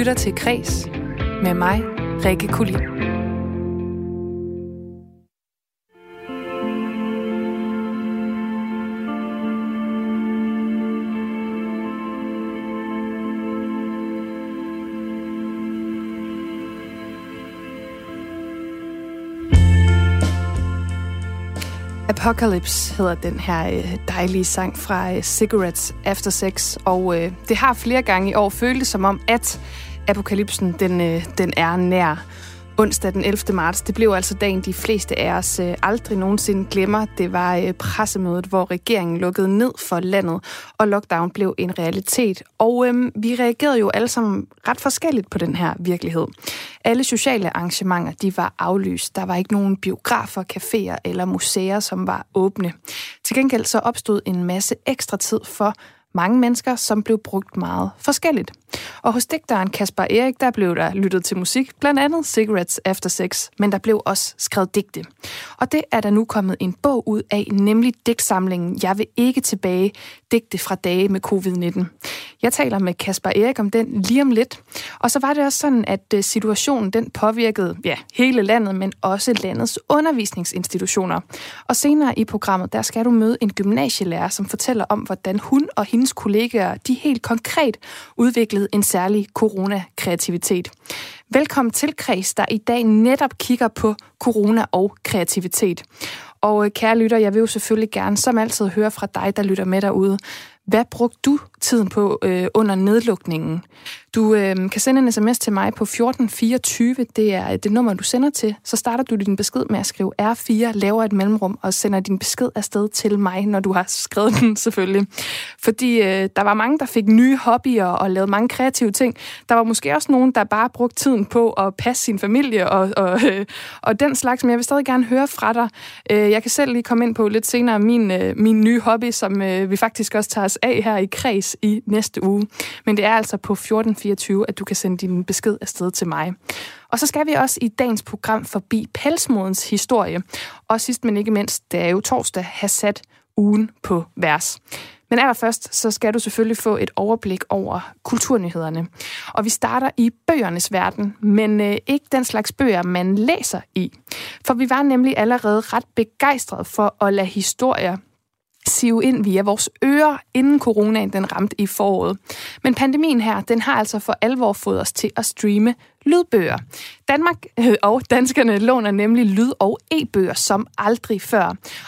lytter til Kres med mig, Rikke Kulin. Apocalypse hedder den her øh, dejlige sang fra øh, Cigarettes After Sex, og øh, det har flere gange i år føltes som om, at apokalypsen den, øh, den er nær. Onsdag den 11. marts, det blev altså dagen, de fleste af os øh, aldrig nogensinde glemmer. Det var øh, pressemødet, hvor regeringen lukkede ned for landet, og lockdown blev en realitet. Og øh, vi reagerede jo alle sammen ret forskelligt på den her virkelighed. Alle sociale arrangementer, de var aflyst. Der var ikke nogen biografer, caféer eller museer, som var åbne. Til gengæld så opstod en masse ekstra tid for mange mennesker, som blev brugt meget forskelligt. Og hos digteren Kasper Erik, der blev der lyttet til musik, blandt andet Cigarettes After Sex, men der blev også skrevet digte. Og det er der nu kommet en bog ud af, nemlig digtsamlingen Jeg vil ikke tilbage, digte fra dage med covid-19. Jeg taler med Kasper Erik om den lige om lidt. Og så var det også sådan, at øh, situationen den påvirkede ja, hele landet, men også landets undervisningsinstitutioner. Og senere i programmet, der skal du møde en gymnasielærer, som fortæller om, hvordan hun og hendes kollegaer, de helt konkret udviklede en særlig corona-kreativitet. Velkommen til Kreds, der i dag netop kigger på corona og kreativitet. Og øh, kære lytter, jeg vil jo selvfølgelig gerne som altid høre fra dig, der lytter med derude. Hvad brugte du tiden på øh, under nedlukningen? Du øh, kan sende en sms til mig på 1424. Det er øh, det nummer, du sender til. Så starter du din besked med at skrive R4, laver et mellemrum og sender din besked afsted til mig, når du har skrevet den selvfølgelig. Fordi øh, der var mange, der fik nye hobbyer og lavede mange kreative ting. Der var måske også nogen, der bare brugte tiden på at passe sin familie og, og, øh, og den slags. Men jeg vil stadig gerne høre fra dig. Øh, jeg kan selv lige komme ind på lidt senere min, øh, min nye hobby, som øh, vi faktisk også tager os af her i Kreds i næste uge. Men det er altså på 1424, at du kan sende din besked afsted til mig. Og så skal vi også i dagens program forbi pelsmodens historie. Og sidst men ikke mindst, det er jo torsdag, have sat ugen på vers. Men allerførst, så skal du selvfølgelig få et overblik over kulturnyhederne. Og vi starter i bøgernes verden, men øh, ikke den slags bøger, man læser i. For vi var nemlig allerede ret begejstrede for at lade historier sive ind via vores ører, inden coronaen den ramte i foråret. Men pandemien her, den har altså for alvor fået os til at streame lydbøger. Danmark øh, og danskerne låner nemlig lyd- og e-bøger som aldrig før.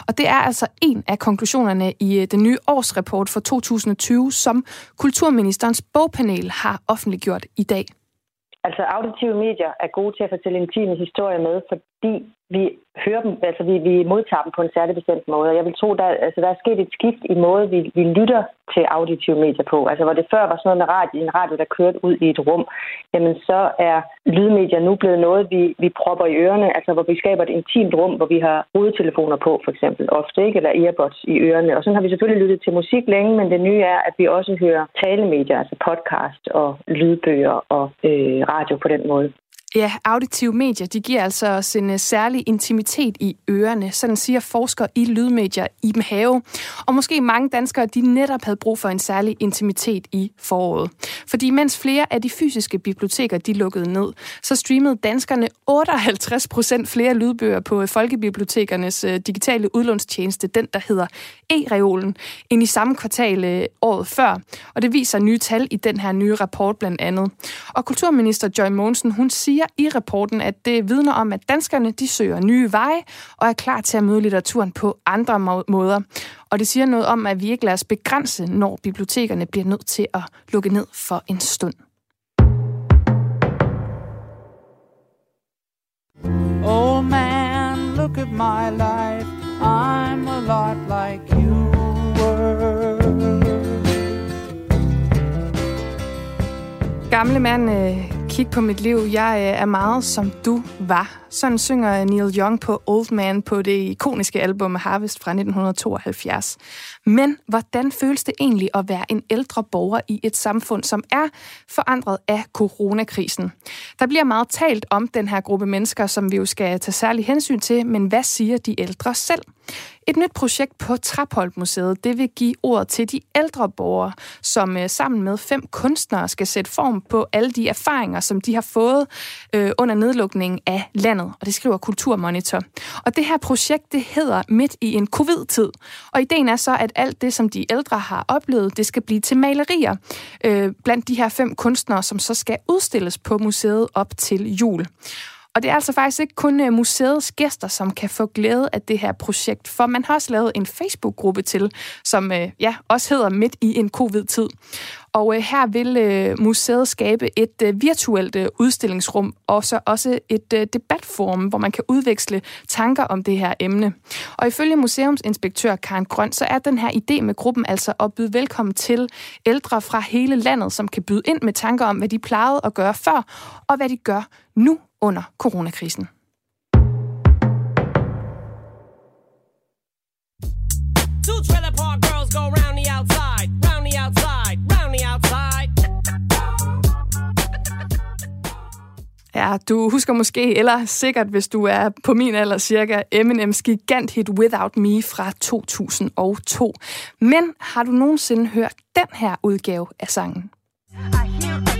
Og det er altså en af konklusionerne i øh, den nye årsrapport for 2020, som Kulturministerens bogpanel har offentliggjort i dag. Altså auditive medier er gode til at fortælle intime historier med, fordi vi hører dem, altså vi, vi modtager dem på en særlig bestemt måde. Og jeg vil tro, der, altså, der er sket et skift i måde, vi, vi lytter til auditive medier på. Altså hvor det før var sådan noget med radio, en radio, der kørte ud i et rum, jamen så er lydmedier nu blevet noget, vi, vi propper i ørerne, altså hvor vi skaber et intimt rum, hvor vi har hovedtelefoner på, for eksempel, ofte, ikke? Eller earbuds i ørerne. Og så har vi selvfølgelig lyttet til musik længe, men det nye er, at vi også hører talemedier, altså podcast og lydbøger og øh, radio på den måde. Ja, auditive medier, de giver altså os en øh, særlig intimitet i ørerne. Sådan siger forsker i lydmedier i Have. Og måske mange danskere, de netop havde brug for en særlig intimitet i foråret. Fordi mens flere af de fysiske biblioteker, de lukkede ned, så streamede danskerne 58 procent flere lydbøger på øh, folkebibliotekernes øh, digitale udlånstjeneste, den der hedder E-reolen, end i samme kvartal året før. Og det viser nye tal i den her nye rapport blandt andet. Og kulturminister Joy Mogensen, hun siger, siger i rapporten, at det vidner om, at danskerne de søger nye veje og er klar til at møde litteraturen på andre måder. Og det siger noget om, at vi ikke lader os begrænse, når bibliotekerne bliver nødt til at lukke ned for en stund. Oh man, look at my life. I'm a lot like you were. Gamle mand, kigge på mit liv. Jeg øh, er meget som du var, Sådan synger Neil Young på Old Man på det ikoniske album Harvest fra 1972. Men hvordan føles det egentlig at være en ældre borger i et samfund, som er forandret af coronakrisen? Der bliver meget talt om den her gruppe mennesker, som vi jo skal tage særlig hensyn til, men hvad siger de ældre selv? Et nyt projekt på Trapholt Museet, det vil give ord til de ældre borgere, som øh, sammen med fem kunstnere skal sætte form på alle de erfaringer, som de har fået øh, under nedlukningen af landet. Og det skriver Kulturmonitor. Og det her projekt, det hedder Midt i en covid-tid. Og ideen er så, at alt det, som de ældre har oplevet, det skal blive til malerier øh, blandt de her fem kunstnere, som så skal udstilles på museet op til jul. Og det er altså faktisk ikke kun øh, museets gæster, som kan få glæde af det her projekt, for man har også lavet en Facebook-gruppe til, som øh, ja, også hedder Midt i en covid-tid. Og øh, her vil øh, museet skabe et øh, virtuelt øh, udstillingsrum, og så også et øh, debatforum, hvor man kan udveksle tanker om det her emne. Og ifølge museumsinspektør Karen Grøn, så er den her idé med gruppen altså at byde velkommen til ældre fra hele landet, som kan byde ind med tanker om, hvad de plejede at gøre før, og hvad de gør nu under coronakrisen. Two trailer park girls go round Ja, du husker måske, eller sikkert, hvis du er på min alder cirka, Eminems gigant-hit Without Me fra 2002. Men har du nogensinde hørt den her udgave af sangen? I hear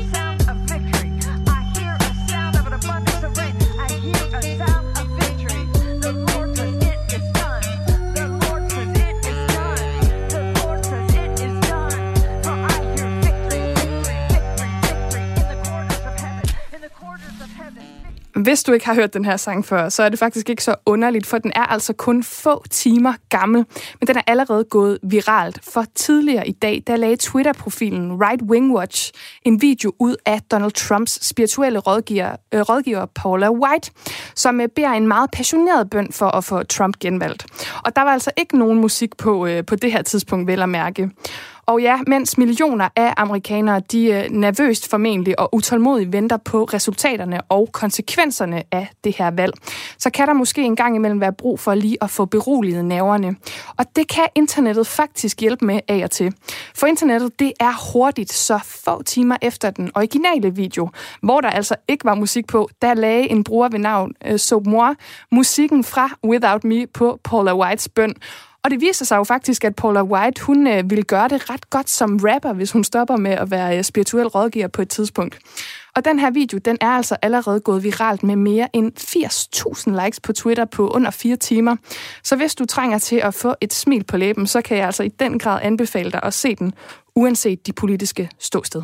Hvis du ikke har hørt den her sang før, så er det faktisk ikke så underligt, for den er altså kun få timer gammel, men den er allerede gået viralt. For tidligere i dag, der lagde Twitter-profilen Right Wing Watch en video ud af Donald Trumps spirituelle rådgiver, øh, rådgiver Paula White, som øh, beder en meget passioneret bøn for at få Trump genvalgt. Og der var altså ikke nogen musik på, øh, på det her tidspunkt, vel at mærke. Og ja, mens millioner af amerikanere, de øh, nervøst formentlig og utålmodigt venter på resultaterne og konsekvenserne af det her valg, så kan der måske en gang imellem være brug for lige at få beroliget nerverne. Og det kan internettet faktisk hjælpe med af og til. For internettet, det er hurtigt, så få timer efter den originale video, hvor der altså ikke var musik på, der lagde en bruger ved navn uh, Soap Moore musikken fra Without Me på Paula Whites bøn. Og det viser sig jo faktisk, at Paula White, hun øh, ville gøre det ret godt som rapper, hvis hun stopper med at være øh, spirituel rådgiver på et tidspunkt. Og den her video, den er altså allerede gået viralt med mere end 80.000 likes på Twitter på under fire timer. Så hvis du trænger til at få et smil på læben, så kan jeg altså i den grad anbefale dig at se den, uanset de politiske ståsted.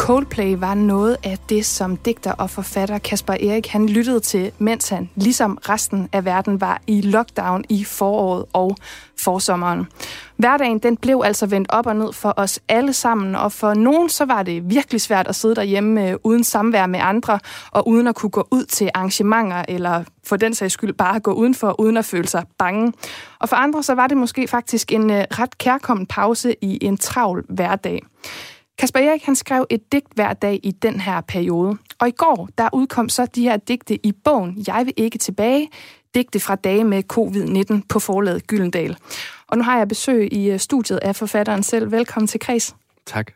Coldplay var noget af det, som digter og forfatter Kasper Erik han lyttede til, mens han, ligesom resten af verden, var i lockdown i foråret og forsommeren. Hverdagen den blev altså vendt op og ned for os alle sammen, og for nogen så var det virkelig svært at sidde derhjemme øh, uden samvær med andre, og uden at kunne gå ud til arrangementer, eller for den sags skyld bare gå udenfor, uden at føle sig bange. Og for andre så var det måske faktisk en øh, ret kærkommen pause i en travl hverdag. Kasper Erik han skrev et digt hver dag i den her periode. Og i går, der udkom så de her digte i bogen Jeg vil ikke tilbage, digte fra dage med covid-19 på forlaget Gyldendal. Og nu har jeg besøg i øh, studiet af forfatteren selv. Velkommen til Kreds. Tak.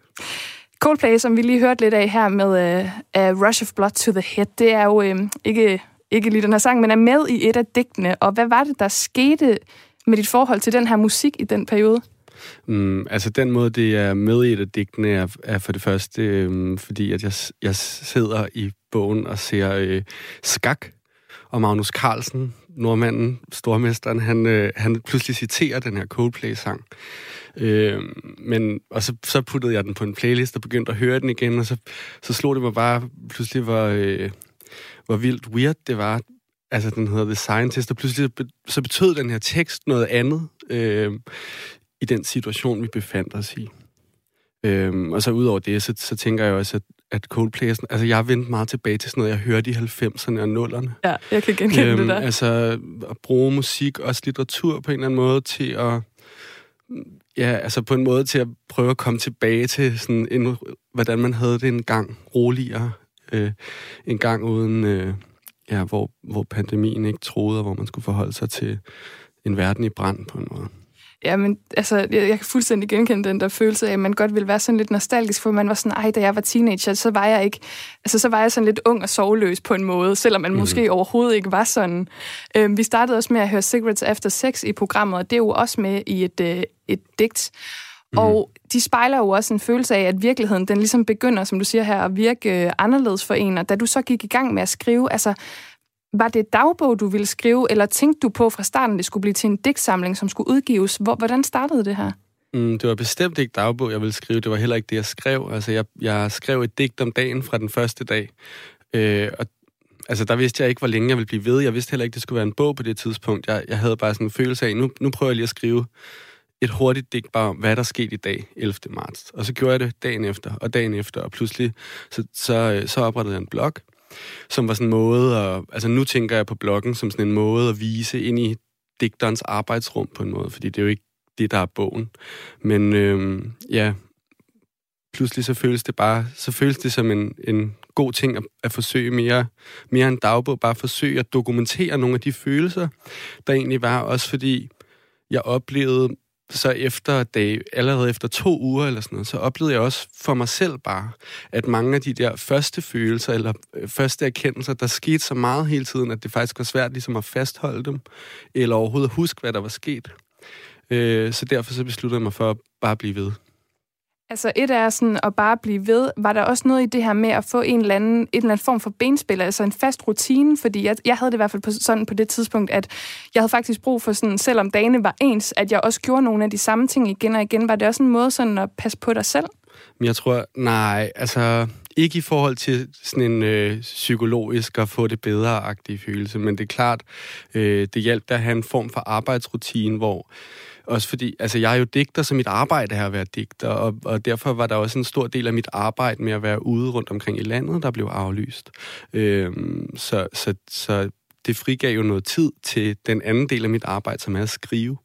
Coldplay, som vi lige hørte lidt af her med uh, Rush of Blood to the Head, det er jo uh, ikke, ikke lige den her sang, men er med i et af digtene. Og hvad var det, der skete med dit forhold til den her musik i den periode? Mm, altså den måde, det er med i et af digtene, er, er for det første, øh, fordi at jeg, jeg sidder i bogen og ser øh, skak, og Magnus Carlsen, nordmanden, stormesteren, han, øh, han pludselig citerer den her Coldplay-sang. Øh, men, og så, så puttede jeg den på en playlist og begyndte at høre den igen, og så, så slog det mig bare pludselig, hvor, øh, hvor vildt weird det var. Altså, den hedder The Scientist, og pludselig så betød den her tekst noget andet øh, i den situation, vi befandt os i. Øhm, og så ud over det, så, så tænker jeg også, at, at Coldplay altså jeg har vendt meget tilbage til sådan noget, jeg hørte i 90'erne og 0'erne. Ja, jeg kan genkende øhm, det der. Altså at bruge musik, også litteratur på en eller anden måde til at, ja, altså på en måde til at prøve at komme tilbage til sådan en, hvordan man havde det en gang roligere, øh, en gang uden, øh, ja, hvor, hvor pandemien ikke troede, og hvor man skulle forholde sig til en verden i brand på en måde. Ja, men altså, jeg, jeg kan fuldstændig genkende den der følelse af, at man godt ville være sådan lidt nostalgisk, for man var sådan, ej, da jeg var teenager, så var jeg ikke, altså så var jeg sådan lidt ung og sovløs på en måde, selvom man mm. måske overhovedet ikke var sådan. Øhm, vi startede også med at høre Cigarettes After Sex i programmet, og det er jo også med i et, øh, et digt. Mm. Og de spejler jo også en følelse af, at virkeligheden, den ligesom begynder, som du siger her, at virke øh, anderledes for en. Og da du så gik i gang med at skrive, altså, var det dagbog, du ville skrive, eller tænkte du på fra starten, det skulle blive til en digtsamling, som skulle udgives? Hvordan startede det her? Mm, det var bestemt ikke dagbog, jeg ville skrive. Det var heller ikke det, jeg skrev. Altså, jeg, jeg skrev et digt om dagen fra den første dag. Øh, og altså, der vidste jeg ikke, hvor længe jeg ville blive ved. Jeg vidste heller ikke, det skulle være en bog på det tidspunkt. Jeg, jeg havde bare sådan en følelse af, nu, nu prøver jeg lige at skrive et hurtigt digt bare om, hvad der skete i dag, 11. marts. Og så gjorde jeg det dagen efter, og dagen efter, og pludselig så, så, øh, så oprettede jeg en blog, som var sådan en måde at... Altså nu tænker jeg på bloggen som sådan en måde at vise ind i digterens arbejdsrum på en måde, fordi det er jo ikke det, der er bogen. Men øh, ja, pludselig så føles det bare, så føles det som en, en god ting at, at forsøge mere, mere en dagbog, bare forsøge at dokumentere nogle af de følelser, der egentlig var, også fordi jeg oplevede så efter dag, allerede efter to uger eller sådan noget, så oplevede jeg også for mig selv bare, at mange af de der første følelser eller øh, første erkendelser, der skete så meget hele tiden, at det faktisk var svært ligesom at fastholde dem, eller overhovedet at huske, hvad der var sket. Øh, så derfor så besluttede jeg mig for at bare blive ved. Altså et er sådan at bare blive ved. Var der også noget i det her med at få en eller anden, en eller anden form for benspil, altså en fast rutine? Fordi jeg, jeg havde det i hvert fald på, sådan på det tidspunkt, at jeg havde faktisk brug for sådan, selvom dagene var ens, at jeg også gjorde nogle af de samme ting igen og igen. Var det også en måde sådan at passe på dig selv? Men jeg tror, nej, altså ikke i forhold til sådan en øh, psykologisk at få det bedre-agtige følelse, men det er klart, øh, det hjalp at have en form for arbejdsrutine, hvor også fordi, altså jeg er jo digter, så mit arbejde er at være digter, og, og derfor var der også en stor del af mit arbejde med at være ude rundt omkring i landet, der blev aflyst. Øhm, så, så, så det frigav jo noget tid til den anden del af mit arbejde, som er at skrive.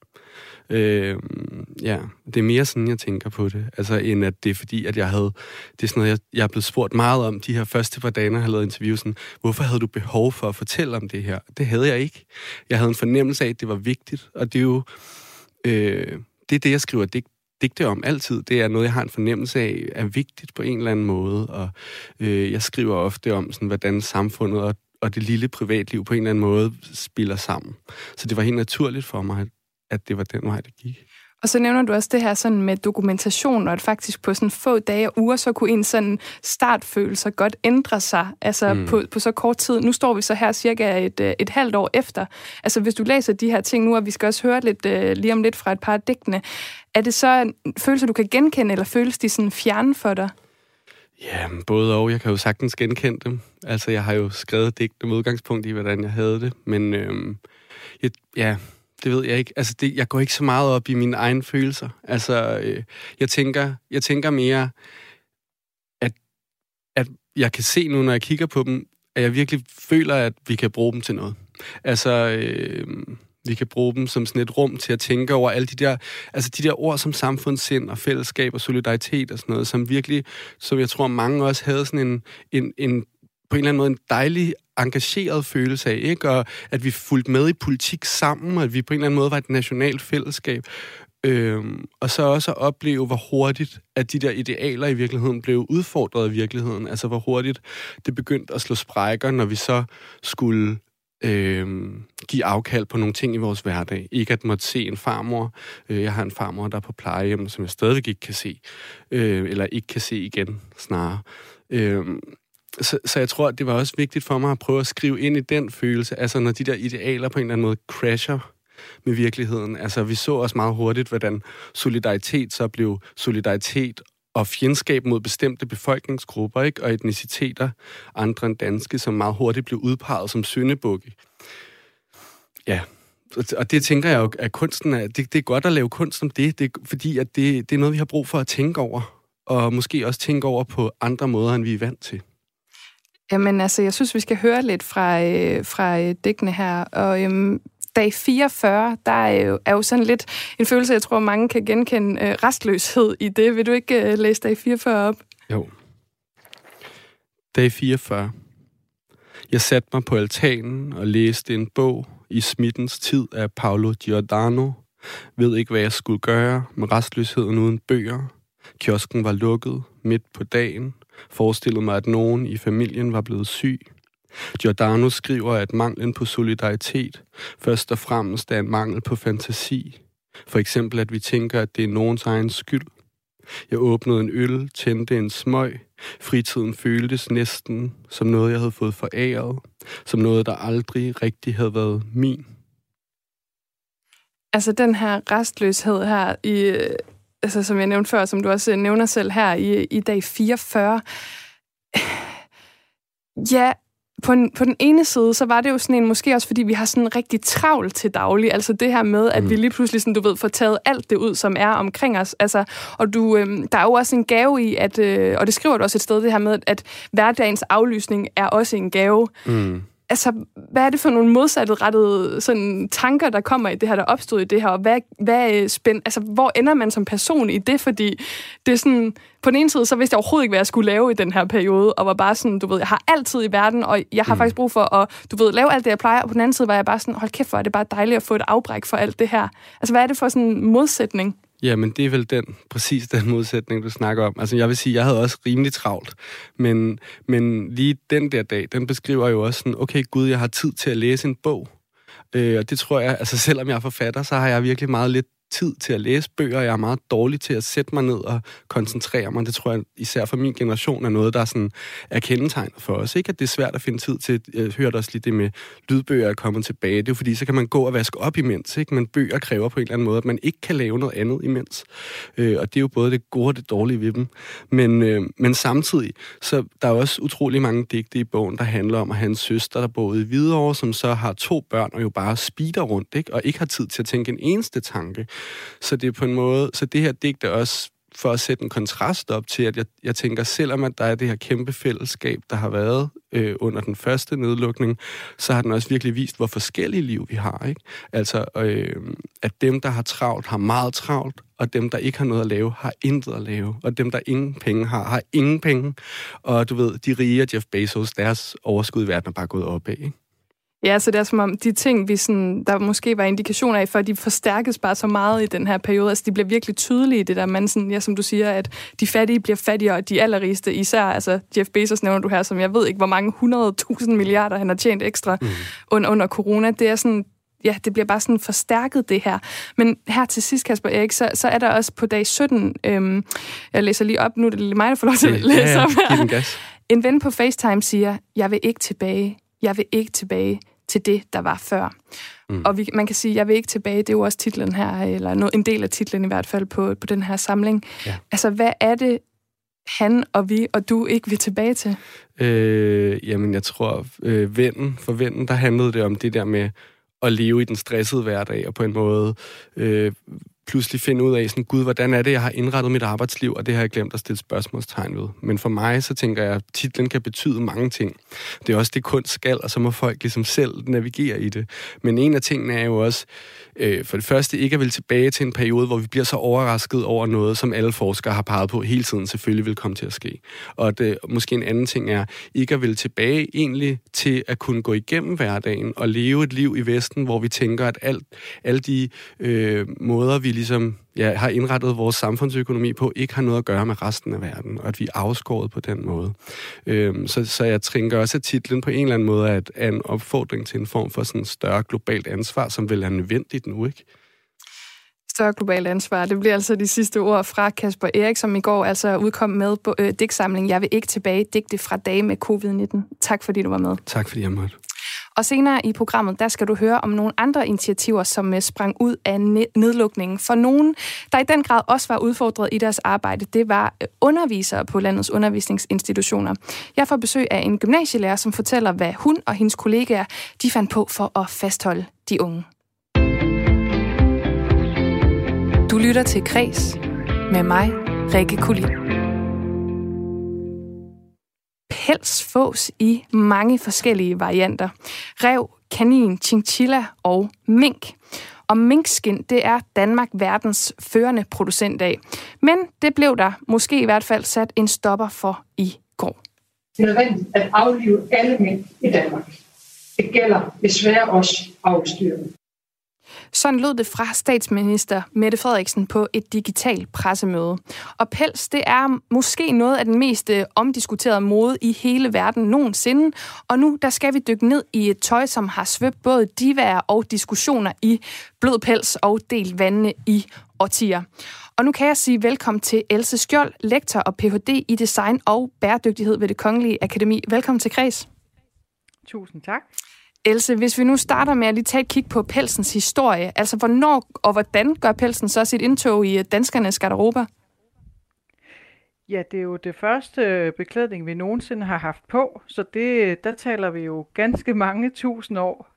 Øhm, ja, det er mere sådan, jeg tænker på det. Altså, end at det er fordi, at jeg havde... Det er sådan noget, jeg, jeg er blevet spurgt meget om de her første par dage, når jeg har lavet interview. Sådan, hvorfor havde du behov for at fortælle om det her? Det havde jeg ikke. Jeg havde en fornemmelse af, at det var vigtigt. Og det er jo Øh, det er det, jeg skriver digt, digte om altid. Det er noget, jeg har en fornemmelse af, er vigtigt på en eller anden måde. Og øh, jeg skriver ofte om, sådan, hvordan samfundet og, og det lille privatliv på en eller anden måde spiller sammen. Så det var helt naturligt for mig, at, at det var den vej, det gik. Og så nævner du også det her sådan med dokumentation, og at faktisk på sådan få dage og uger, så kunne en sådan startfølelse godt ændre sig, altså mm. på, på så kort tid. Nu står vi så her cirka et, øh, et halvt år efter. Altså hvis du læser de her ting nu, og vi skal også høre lidt uh, lige om lidt fra et par af digtene, er det så følelser, du kan genkende, eller føles de sådan fjerne for dig? Ja, både og. Jeg kan jo sagtens genkende dem. Altså, jeg har jo skrevet digte med udgangspunkt i, hvordan jeg havde det. Men øhm, jeg, ja, det ved jeg ikke. Altså, det, jeg går ikke så meget op i mine egne følelser. Altså, øh, jeg, tænker, jeg tænker mere, at, at jeg kan se nu, når jeg kigger på dem, at jeg virkelig føler, at vi kan bruge dem til noget. Altså, øh, vi kan bruge dem som sådan et rum til at tænke over alle de der, altså de der ord som samfundssind og fællesskab og solidaritet og sådan noget, som virkelig, som jeg tror mange også havde sådan en, en, en på en eller anden måde en dejlig engageret følelse af, ikke? Og at vi fulgte med i politik sammen, og at vi på en eller anden måde var et nationalt fællesskab. Øhm, og så også at opleve, hvor hurtigt at de der idealer i virkeligheden blev udfordret i virkeligheden. Altså hvor hurtigt det begyndte at slå sprækker, når vi så skulle øh, give afkald på nogle ting i vores hverdag. Ikke at måtte se en farmor. Øh, jeg har en farmor, der er på plejehjem, som jeg stadigvæk ikke kan se. Øh, eller ikke kan se igen, snarere. Øh, så, så jeg tror, at det var også vigtigt for mig at prøve at skrive ind i den følelse, altså når de der idealer på en eller anden måde crasher med virkeligheden. Altså vi så også meget hurtigt, hvordan solidaritet så blev solidaritet og fjendskab mod bestemte befolkningsgrupper ikke? og etniciteter, andre end danske, som meget hurtigt blev udpeget som syndebukke. Ja, og det tænker jeg jo, at kunsten er, det, det er godt at lave kunst om det, det fordi at det, det er noget, vi har brug for at tænke over, og måske også tænke over på andre måder, end vi er vant til. Jamen altså, jeg synes, vi skal høre lidt fra, øh, fra øh, digtene her, og øhm, dag 44, der er jo, er jo sådan lidt en følelse, jeg tror, mange kan genkende øh, restløshed i det. Vil du ikke øh, læse dag 44 op? Jo. Dag 44. Jeg satte mig på altanen og læste en bog i smittens tid af Paolo Giordano. Ved ikke, hvad jeg skulle gøre med restløsheden uden bøger. Kiosken var lukket midt på dagen forestillet mig, at nogen i familien var blevet syg. Giordano skriver, at manglen på solidaritet først og fremmest er en mangel på fantasi. For eksempel, at vi tænker, at det er nogens egen skyld. Jeg åbnede en øl, tændte en smøg. Fritiden føltes næsten som noget, jeg havde fået foræret. Som noget, der aldrig rigtig havde været min. Altså den her restløshed her, i, altså som jeg nævnte før, som du også nævner selv her i, i dag 44. Ja, på, en, på den ene side, så var det jo sådan en, måske også fordi vi har sådan rigtig travlt til daglig, altså det her med, at mm. vi lige pludselig, sådan, du ved, får taget alt det ud, som er omkring os, altså, og du, øh, der er jo også en gave i, at, øh, og det skriver du også et sted, det her med, at hverdagens aflysning er også en gave. Mm altså, hvad er det for nogle modsatrettede sådan, tanker, der kommer i det her, der opstod i det her, og hvad, hvad er spænd, altså, hvor ender man som person i det? Fordi det er sådan, på den ene side, så vidste jeg overhovedet ikke, hvad jeg skulle lave i den her periode, og var bare sådan, du ved, jeg har altid i verden, og jeg har mm. faktisk brug for at, du ved, lave alt det, jeg plejer, og på den anden side var jeg bare sådan, hold kæft, hvor er det bare dejligt at få et afbræk for alt det her. Altså, hvad er det for sådan en modsætning? Ja, men det er vel den, præcis den modsætning, du snakker om. Altså, jeg vil sige, jeg havde også rimelig travlt, men, men lige den der dag, den beskriver jo også sådan, okay, gud, jeg har tid til at læse en bog. Øh, og det tror jeg, altså selvom jeg er forfatter, så har jeg virkelig meget lidt tid til at læse bøger. Jeg er meget dårlig til at sætte mig ned og koncentrere mig. Det tror jeg især for min generation er noget, der sådan er kendetegnet for os. Ikke at det er svært at finde tid til. Jeg hørte også lige det med lydbøger er kommet tilbage. Det er jo fordi, så kan man gå og vaske op imens. Ikke? Men bøger kræver på en eller anden måde, at man ikke kan lave noget andet imens. Øh, og det er jo både det gode og det dårlige ved dem. Men, øh, men samtidig, så der er også utrolig mange digte i bogen, der handler om at have en søster, der boede i Hvidovre, som så har to børn og jo bare speeder rundt, ikke? og ikke har tid til at tænke en eneste tanke. Så det er på en måde, så det her digt er også for at sætte en kontrast op til, at jeg, jeg tænker, selvom at der er det her kæmpe fællesskab, der har været øh, under den første nedlukning, så har den også virkelig vist, hvor forskellige liv vi har. Ikke? Altså, øh, at dem, der har travlt, har meget travlt, og dem, der ikke har noget at lave, har intet at lave. Og dem, der ingen penge har, har ingen penge. Og du ved, de rige Jeff Bezos, deres overskud i verden er bare gået opad. Ikke? Ja, så det er som om de ting, vi sådan, der måske var indikationer af, for de forstærkes bare så meget i den her periode. Altså, de bliver virkelig tydelige, det der, man sådan, ja, som du siger, at de fattige bliver fattigere, og de allerrigeste, især, altså Jeff Bezos nævner du her, som jeg ved ikke, hvor mange 100.000 milliarder han har tjent ekstra mm. under, under corona. Det er sådan, ja, det bliver bare sådan forstærket, det her. Men her til sidst, Kasper Erik, så, så er der også på dag 17, øhm, jeg læser lige op, nu er det mig, der får lov til at læse ja, ja, op her. En ven på FaceTime siger, jeg vil ikke tilbage jeg vil ikke tilbage til det, der var før. Mm. Og vi, man kan sige, jeg vil ikke tilbage, det er jo også titlen her, eller no, en del af titlen i hvert fald på, på den her samling. Ja. Altså, hvad er det, han og vi og du ikke vil tilbage til? Øh, jamen, jeg tror, øh, vennen, for vennen, der handlede det om det der med at leve i den stressede hverdag, og på en måde øh, pludselig finde ud af, sådan, gud, hvordan er det, jeg har indrettet mit arbejdsliv, og det har jeg glemt at stille spørgsmålstegn ved. Men for mig, så tænker jeg, at titlen kan betyde mange ting. Det er også det kunst skal, og så må folk ligesom selv navigere i det. Men en af tingene er jo også, øh, for det første ikke at ville tilbage til en periode, hvor vi bliver så overrasket over noget, som alle forskere har peget på hele tiden selvfølgelig vil komme til at ske. Og det, øh, måske en anden ting er, ikke at ville tilbage egentlig til at kunne gå igennem hverdagen og leve et liv i Vesten, hvor vi tænker, at alt, alle de øh, måder, vi ligesom ja, har indrettet vores samfundsøkonomi på, ikke har noget at gøre med resten af verden, og at vi er afskåret på den måde. Øhm, så, så jeg tænker også, at titlen på en eller anden måde er, er en opfordring til en form for sådan større globalt ansvar, som vel er nødvendigt nu, ikke? større globalt ansvar. Det bliver altså de sidste ord fra Kasper Erik, som i går altså udkom med på øh, digtsamling Jeg vil ikke tilbage, digte fra dage med covid-19. Tak fordi du var med. Tak fordi jeg måtte. Og senere i programmet, der skal du høre om nogle andre initiativer, som øh, sprang ud af nedlukningen. For nogen, der i den grad også var udfordret i deres arbejde, det var øh, undervisere på landets undervisningsinstitutioner. Jeg får besøg af en gymnasielærer, som fortæller, hvad hun og hendes kollegaer de fandt på for at fastholde de unge. Du lytter til Kres med mig, Rikke Kulin. Pels fås i mange forskellige varianter. Rev, kanin, chinchilla og mink. Og minkskin, det er Danmark verdens førende producent af. Men det blev der måske i hvert fald sat en stopper for i går. Det er nødvendigt at aflive alle mink i Danmark. Det gælder desværre også afstyrene. Sådan lød det fra statsminister Mette Frederiksen på et digitalt pressemøde. Og pels, det er måske noget af den mest øh, omdiskuterede mode i hele verden nogensinde. Og nu, der skal vi dykke ned i et tøj, som har svøbt både divaer og diskussioner i blød pels og delt vandene i årtier. Og nu kan jeg sige velkommen til Else Skjold, lektor og Ph.D. i design og bæredygtighed ved det Kongelige Akademi. Velkommen til Kreds. Tusind tak. Else, hvis vi nu starter med at lige tage et kig på pelsens historie, altså hvornår og hvordan gør pelsen så sit indtog i danskernes garderober? Ja, det er jo det første beklædning, vi nogensinde har haft på, så det, der taler vi jo ganske mange tusind år.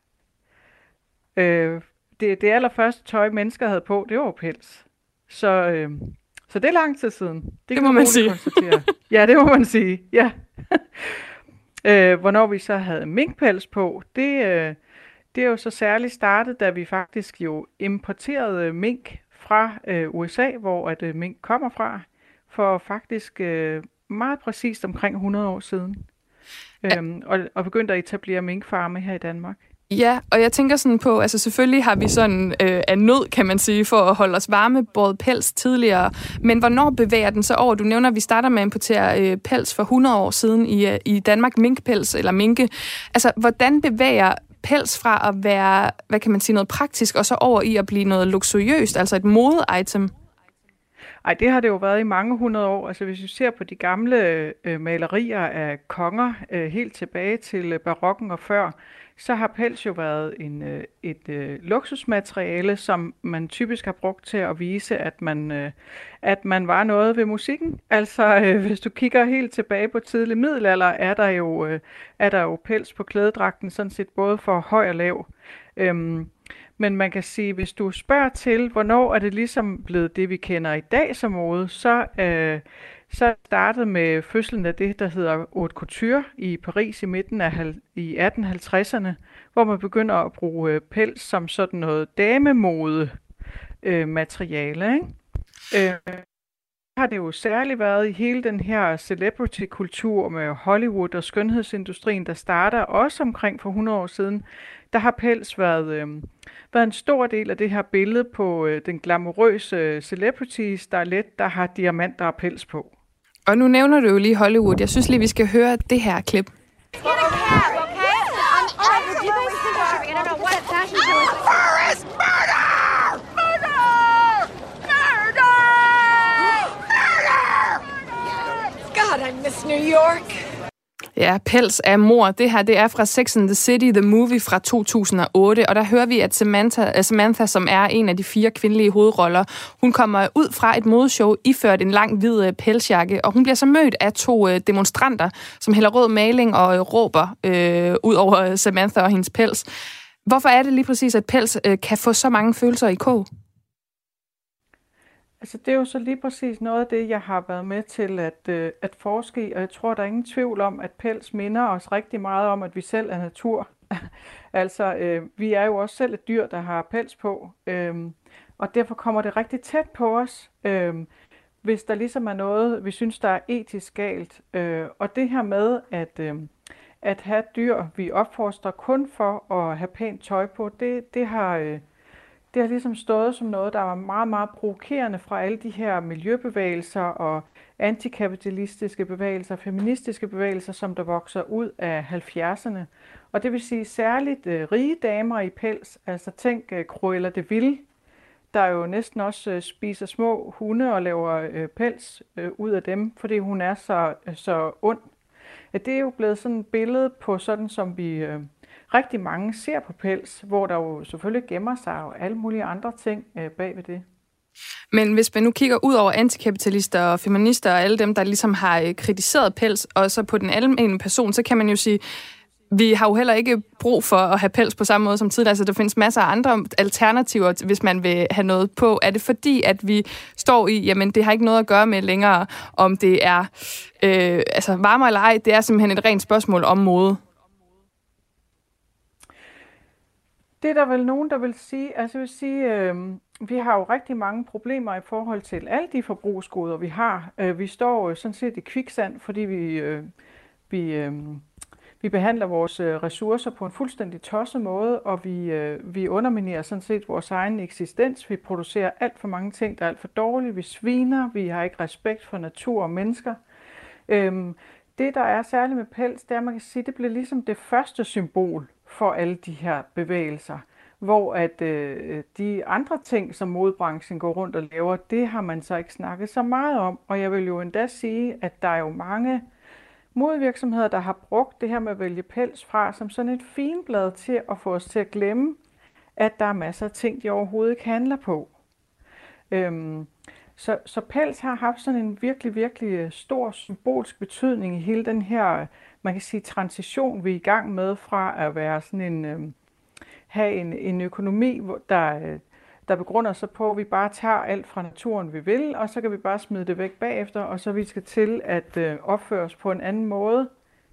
Øh, det, det allerførste tøj, mennesker havde på, det var pels. Så, øh, så det er lang tid siden. Det, det må man sige. Konstatere. ja, det må man sige. Ja. Øh, hvornår vi så havde minkpels på, det, øh, det er jo så særligt startet, da vi faktisk jo importerede mink fra øh, USA, hvor at øh, mink kommer fra, for faktisk øh, meget præcist omkring 100 år siden. Øhm, og, og begyndte at etablere minkfarme her i Danmark. Ja, og jeg tænker sådan på, altså selvfølgelig har vi sådan øh, af nød, kan man sige, for at holde os varme, både pels tidligere, men hvornår bevæger den så over? Du nævner, at vi starter med at importere øh, pels for 100 år siden i, øh, i Danmark, minkpels eller minke. Altså, hvordan bevæger pels fra at være, hvad kan man sige, noget praktisk, og så over i at blive noget luksuriøst, altså et mode-item? Ej, det har det jo været i mange hundrede år. Altså hvis vi ser på de gamle øh, malerier af konger øh, helt tilbage til øh, barokken og før, så har pels jo været en, øh, et øh, luksusmateriale, som man typisk har brugt til at vise, at man, øh, at man var noget ved musikken. Altså, øh, hvis du kigger helt tilbage på tidlig middelalder, er der jo, øh, er der jo pels på klædedragten, sådan set både for høj og lav. Øhm, men man kan sige, hvis du spørger til, hvornår er det ligesom blevet det, vi kender i dag som mode, så... Øh, så startede med fødslen af det, der hedder haute couture i Paris i midten af i 1850'erne, hvor man begynder at bruge øh, pels som sådan noget damemode øh, materiale. Ikke? Øh, har det jo særligt været i hele den her celebrity-kultur med Hollywood og skønhedsindustrien, der starter også omkring for 100 år siden. Der har pels været, øh, været en stor del af det her billede på øh, den glamourøse celebrities, der er let, der har diamanter og pels på. Og nu nævner du jo lige Hollywood. Jeg synes lige, vi skal høre det her klip. New York. Ja, Pels af mor. Det her det er fra Sex and the City, The Movie fra 2008. Og der hører vi, at Samantha, Samantha, som er en af de fire kvindelige hovedroller, hun kommer ud fra et modeshow iført en lang hvid øh, pelsjakke. Og hun bliver så mødt af to øh, demonstranter, som hælder rød maling og øh, råber øh, ud over Samantha og hendes pels. Hvorfor er det lige præcis, at pels øh, kan få så mange følelser i kog? Altså det er jo så lige præcis noget af det, jeg har været med til at, øh, at forske i, og jeg tror, der er ingen tvivl om, at pels minder os rigtig meget om, at vi selv er natur. altså, øh, vi er jo også selv et dyr, der har pels på, øh, og derfor kommer det rigtig tæt på os, øh, hvis der ligesom er noget, vi synes, der er etisk galt. Øh, og det her med, at, øh, at have dyr, vi opfostrer kun for at have pænt tøj på, det, det har... Øh, det har ligesom stået som noget, der var meget, meget provokerende fra alle de her miljøbevægelser og antikapitalistiske bevægelser, feministiske bevægelser, som der vokser ud af 70'erne. Og det vil sige særligt øh, rige damer i pels, altså tænk øh, Cruella de Vil, der jo næsten også øh, spiser små hunde og laver øh, pels øh, ud af dem, fordi hun er så, øh, så ond. At Det er jo blevet sådan et billede på sådan, som vi øh, rigtig mange ser på pels, hvor der jo selvfølgelig gemmer sig jo alle mulige andre ting øh, bag ved det. Men hvis man nu kigger ud over antikapitalister og feminister og alle dem, der ligesom har øh, kritiseret pels, og så på den almindelige person, så kan man jo sige, vi har jo heller ikke brug for at have pels på samme måde som tidligere. Altså, der findes masser af andre alternativer, hvis man vil have noget på. Er det fordi, at vi står i, jamen det har ikke noget at gøre med længere, om det er øh, altså varmere eller ej. Det er simpelthen et rent spørgsmål om mode. Det er der vel nogen, der vil sige. Altså jeg vil sige, øh, vi har jo rigtig mange problemer i forhold til alle de forbrugsgoder, vi har. Øh, vi står øh, sådan set i kviksand, fordi vi, øh, vi, øh, vi behandler vores øh, ressourcer på en fuldstændig tosset måde, og vi, øh, vi underminerer sådan set vores egen eksistens. Vi producerer alt for mange ting, der er alt for dårlige. Vi sviner, vi har ikke respekt for natur og mennesker. Øh, det, der er særligt med pels, det er, at man kan sige, det bliver ligesom det første symbol for alle de her bevægelser. Hvor at øh, de andre ting, som modbranchen går rundt og laver, det har man så ikke snakket så meget om. Og jeg vil jo endda sige, at der er jo mange modvirksomheder, der har brugt det her med at vælge pels fra som sådan et finblad til at få os til at glemme, at der er masser af ting, de overhovedet ikke handler på. Øhm, så, så pels har haft sådan en virkelig, virkelig stor symbolsk betydning i hele den her man kan sige, transition, vi er i gang med fra at være sådan en, øh, have en, en økonomi, der, øh, der begrunder sig på, at vi bare tager alt fra naturen, vi vil, og så kan vi bare smide det væk bagefter, og så vi skal til at øh, opføre os på en anden måde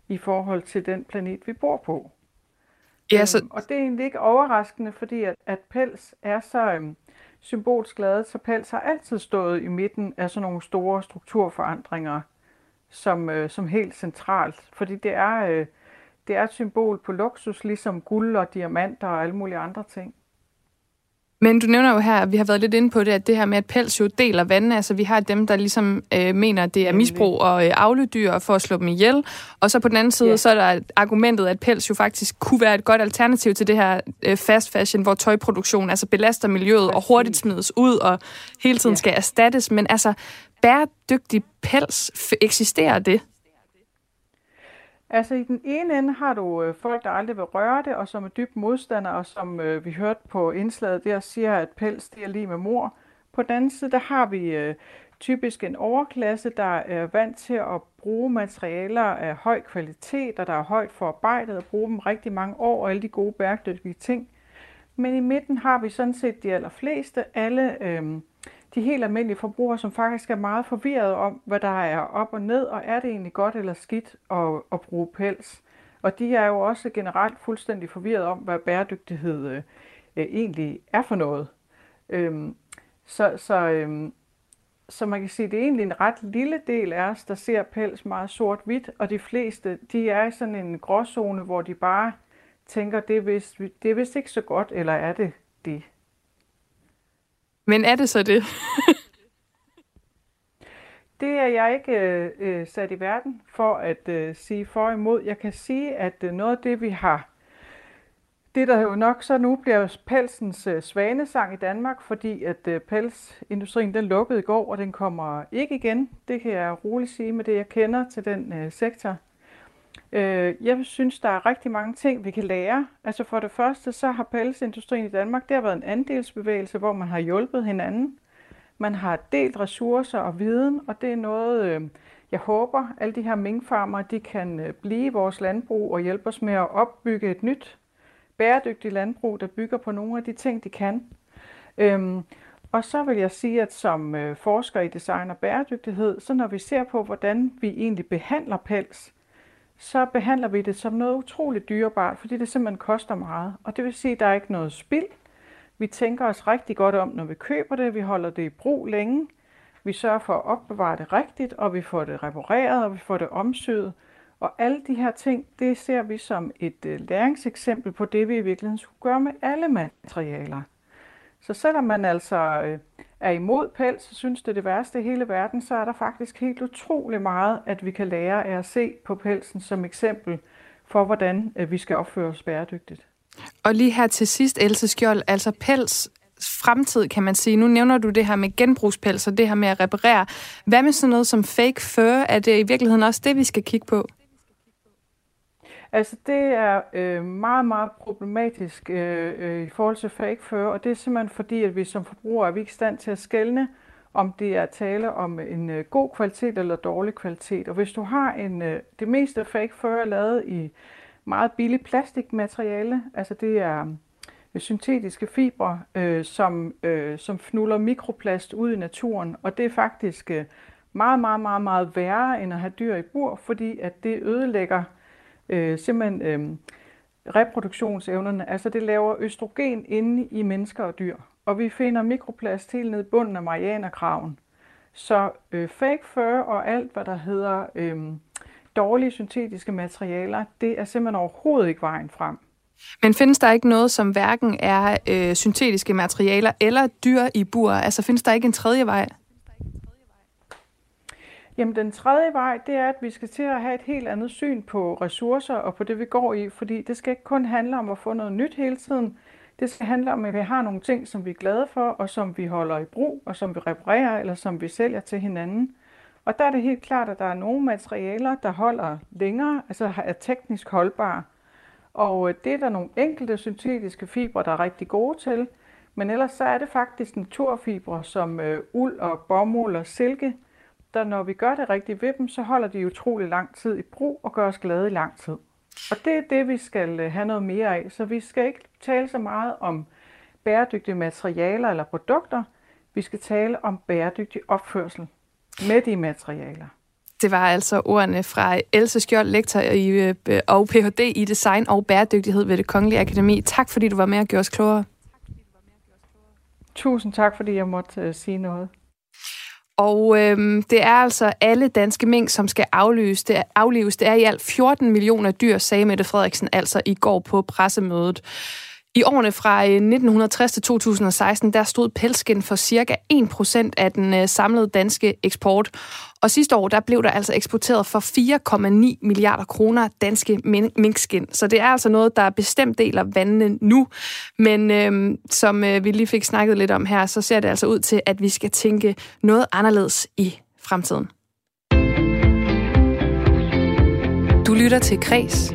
i forhold til den planet, vi bor på. Ja, så... øhm, og det er egentlig ikke overraskende, fordi at, at pels er så øhm, symbolsk lavet, så pels har altid stået i midten af sådan nogle store strukturforandringer som, øh, som helt centralt, fordi det er, øh, det er et symbol på luksus, ligesom guld og diamanter og alle mulige andre ting. Men du nævner jo her, at vi har været lidt inde på det, at det her med, at pels jo deler vandene, altså vi har dem, der ligesom øh, mener, at det er misbrug og øh, afledyr for at slå dem ihjel, og så på den anden side, ja. så er der argumentet, at pels jo faktisk kunne være et godt alternativ til det her øh, fast fashion, hvor tøjproduktion altså belaster miljøet Præcis. og hurtigt smides ud og hele tiden ja. skal erstattes, men altså bæredygtig pels, eksisterer det? Altså i den ene ende har du øh, folk, der aldrig vil røre det, og som er dybt modstandere, og som øh, vi hørte på indslaget der, siger, at pels det er lige med mor. På den anden side, der har vi øh, typisk en overklasse, der er vant til at bruge materialer af høj kvalitet, og der er højt forarbejdet, og bruge dem rigtig mange år, og alle de gode bæredygtige ting. Men i midten har vi sådan set de allerfleste, alle øh, de helt almindelige forbrugere, som faktisk er meget forvirrede om, hvad der er op og ned, og er det egentlig godt eller skidt at, at bruge pels. Og de er jo også generelt fuldstændig forvirrede om, hvad bæredygtighed øh, egentlig er for noget. Øhm, så, så, øhm, så man kan sige, at det er egentlig en ret lille del af os, der ser pels meget sort-hvidt, og de fleste, de er i sådan en gråzone, hvor de bare tænker, det er vist, det er vist ikke så godt, eller er det det? Men er det så det? det er jeg ikke øh, øh, sat i verden for at øh, sige for imod. Jeg kan sige, at øh, noget af det, vi har, det der jo nok så nu bliver pelsens øh, svanesang i Danmark, fordi at øh, pelsindustrien den lukkede i går, og den kommer ikke igen. Det kan jeg roligt sige med det, jeg kender til den øh, sektor. Øh, jeg synes, der er rigtig mange ting, vi kan lære. Altså for det første, så har pelsindustrien i Danmark, det har været en andelsbevægelse, hvor man har hjulpet hinanden. Man har delt ressourcer og viden, og det er noget, øh, jeg håber, alle de her minkfarmer, de kan øh, blive i vores landbrug og hjælpe os med at opbygge et nyt bæredygtigt landbrug, der bygger på nogle af de ting, de kan. Øhm, og så vil jeg sige, at som øh, forsker i design og bæredygtighed, så når vi ser på, hvordan vi egentlig behandler pels, så behandler vi det som noget utroligt dyrebart, fordi det simpelthen koster meget. Og det vil sige, at der er ikke noget spild. Vi tænker os rigtig godt om, når vi køber det. Vi holder det i brug længe. Vi sørger for at opbevare det rigtigt, og vi får det repareret, og vi får det omsyet. Og alle de her ting, det ser vi som et øh, læringseksempel på det, vi i virkeligheden skulle gøre med alle materialer. Så selvom man altså øh, er imod pels, og synes det er det værste i hele verden, så er der faktisk helt utrolig meget, at vi kan lære af at se på pelsen som eksempel for, hvordan øh, vi skal opføre os bæredygtigt. Og lige her til sidst, Else Skjold, altså pels fremtid, kan man sige. Nu nævner du det her med genbrugspels og det her med at reparere. Hvad med sådan noget som fake fur? Er det i virkeligheden også det, vi skal kigge på? Altså det er øh, meget, meget problematisk øh, øh, i forhold til fake fur, og det er simpelthen fordi, at vi som forbrugere er vi ikke i stand til at skelne, om det er tale om en øh, god kvalitet eller dårlig kvalitet. Og hvis du har en, øh, det meste fake fur er lavet i meget billig plastikmateriale, altså det er øh, syntetiske fibre, øh, som, øh, som fnuller mikroplast ud i naturen, og det er faktisk øh, meget, meget, meget, meget værre end at have dyr i bur, fordi at det ødelægger øh, simpelthen øh, reproduktionsevnerne. Altså det laver østrogen inde i mennesker og dyr. Og vi finder mikroplast helt ned i bunden af Marianerkraven. Så øh, fake fur og alt, hvad der hedder øh, dårlige syntetiske materialer, det er simpelthen overhovedet ikke vejen frem. Men findes der ikke noget, som hverken er øh, syntetiske materialer eller dyr i bur? Altså findes der ikke en tredje vej? Jamen den tredje vej, det er, at vi skal til at have et helt andet syn på ressourcer og på det, vi går i, fordi det skal ikke kun handle om at få noget nyt hele tiden. Det skal handle om, at vi har nogle ting, som vi er glade for, og som vi holder i brug, og som vi reparerer, eller som vi sælger til hinanden. Og der er det helt klart, at der er nogle materialer, der holder længere, altså er teknisk holdbare. Og øh, det er der nogle enkelte syntetiske fibre, der er rigtig gode til. Men ellers så er det faktisk naturfibre som øh, uld og bomuld og silke, der når vi gør det rigtigt ved dem, så holder de utrolig lang tid i brug og gør os glade i lang tid. Og det er det, vi skal øh, have noget mere af. Så vi skal ikke tale så meget om bæredygtige materialer eller produkter. Vi skal tale om bæredygtig opførsel med de materialer. Det var altså ordene fra Else Skjold, lektor i, øh, og Ph.D. i design og bæredygtighed ved det Kongelige Akademi. Tak fordi du var med og gjorde os klogere. Tusind tak, fordi jeg måtte uh, sige noget. Og øhm, det er altså alle danske mink, som skal aflives. Det er, aflives. Det er i alt 14 millioner dyr, sagde Mette Frederiksen altså i går på pressemødet. I årene fra øh, 1960 til 2016, der stod pelskin for cirka 1% af den øh, samlede danske eksport. Og sidste år, der blev der altså eksporteret for 4,9 milliarder kroner danske minkskin. Så det er altså noget, der bestemt deler vandene nu. Men øhm, som øh, vi lige fik snakket lidt om her, så ser det altså ud til, at vi skal tænke noget anderledes i fremtiden. Du lytter til Kres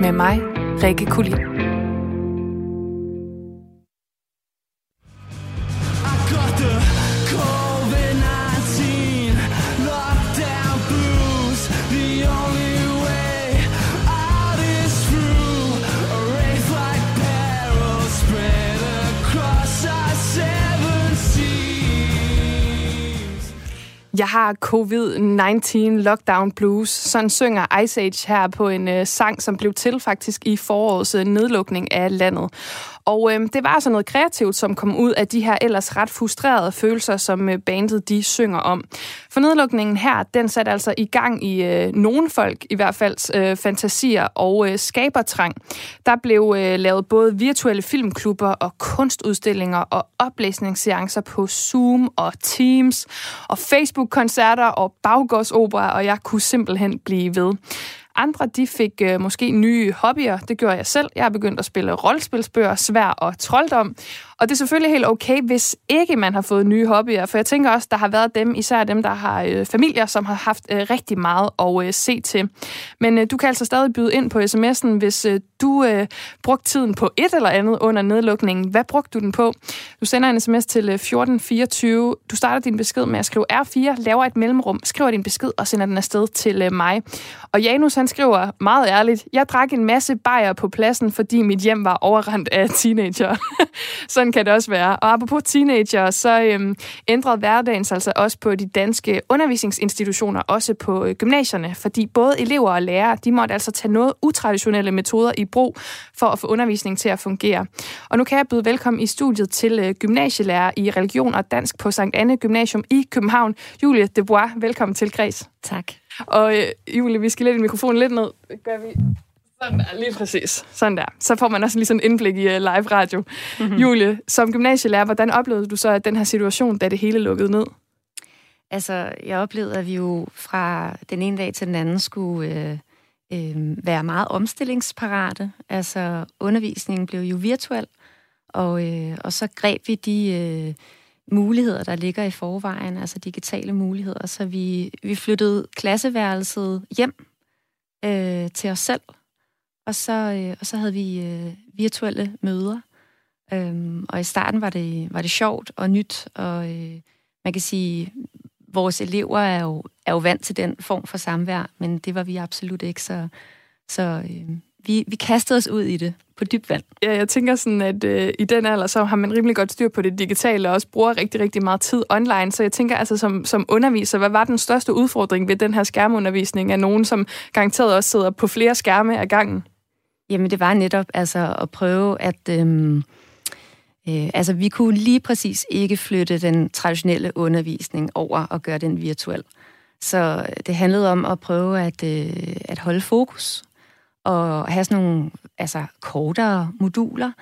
med mig, Rikke Kulin. Jeg har covid-19 lockdown blues. Sådan synger Ice Age her på en øh, sang, som blev til faktisk i forårets øh, nedlukning af landet. Og øh, det var altså noget kreativt, som kom ud af de her ellers ret frustrerede følelser, som øh, bandet de synger om. For nedlukningen her, den satte altså i gang i øh, nogle folk i hvert fald øh, fantasier og øh, skabertrang. Der blev øh, lavet både virtuelle filmklubber og kunstudstillinger og oplæsningsseancer på Zoom og Teams og Facebook-koncerter og baggårdsopera, og jeg kunne simpelthen blive ved. Andre de fik øh, måske nye hobbyer. Det gjorde jeg selv. Jeg er begyndt at spille rollespilsbøger, svær og trolddom. Og det er selvfølgelig helt okay, hvis ikke man har fået nye hobbyer, for jeg tænker også, der har været dem, især dem, der har øh, familier, som har haft øh, rigtig meget at øh, se til. Men øh, du kan altså stadig byde ind på sms'en, hvis øh, du øh, brugte tiden på et eller andet under nedlukningen. Hvad brugte du den på? Du sender en sms til øh, 1424. Du starter din besked med at skrive R4, laver et mellemrum, skriver din besked og sender den afsted til øh, mig. Og Janus han skriver meget ærligt, jeg drak en masse bajer på pladsen, fordi mit hjem var overrendt af teenager. Sådan kan det også være. Og apropos teenager, så øhm, ændrede hverdagen sig altså også på de danske undervisningsinstitutioner, også på øh, gymnasierne, fordi både elever og lærere, de måtte altså tage noget utraditionelle metoder i brug for at få undervisningen til at fungere. Og nu kan jeg byde velkommen i studiet til øh, gymnasielærer i religion og dansk på Sankt Anne Gymnasium i København, Julie Debois. Velkommen til Kreds. Tak. Og øh, Julie, vi skal lidt mikrofonen lidt ned. Gør vi Sådan der, lige præcis. Sådan der. Så får man også lige sådan en indblik i uh, live radio. Mm-hmm. Julie, som gymnasielærer, hvordan oplevede du så at den her situation, da det hele lukkede ned? Altså, jeg oplevede, at vi jo fra den ene dag til den anden skulle øh, øh, være meget omstillingsparate. Altså, undervisningen blev jo virtuel, og, øh, og så greb vi de øh, muligheder, der ligger i forvejen, altså digitale muligheder. Så vi, vi flyttede klasseværelset hjem øh, til os selv, og så, øh, og så havde vi øh, virtuelle møder. Øhm, og i starten var det, var det sjovt og nyt, og øh, man kan sige, vores elever er jo, er jo vant til den form for samvær, men det var vi absolut ikke, så, så øh, vi, vi kastede os ud i det på dybt vand. Ja, jeg tænker sådan, at øh, i den alder, så har man rimelig godt styr på det digitale, og også bruger rigtig, rigtig meget tid online. Så jeg tænker altså som, som underviser, hvad var den største udfordring ved den her skærmundervisning af nogen, som garanteret også sidder på flere skærme ad gangen? Jamen, det var netop altså at prøve at... Øhm, øh, altså, vi kunne lige præcis ikke flytte den traditionelle undervisning over og gøre den virtuel. Så øh, det handlede om at prøve at, øh, at holde fokus og have sådan nogle altså, kortere moduler,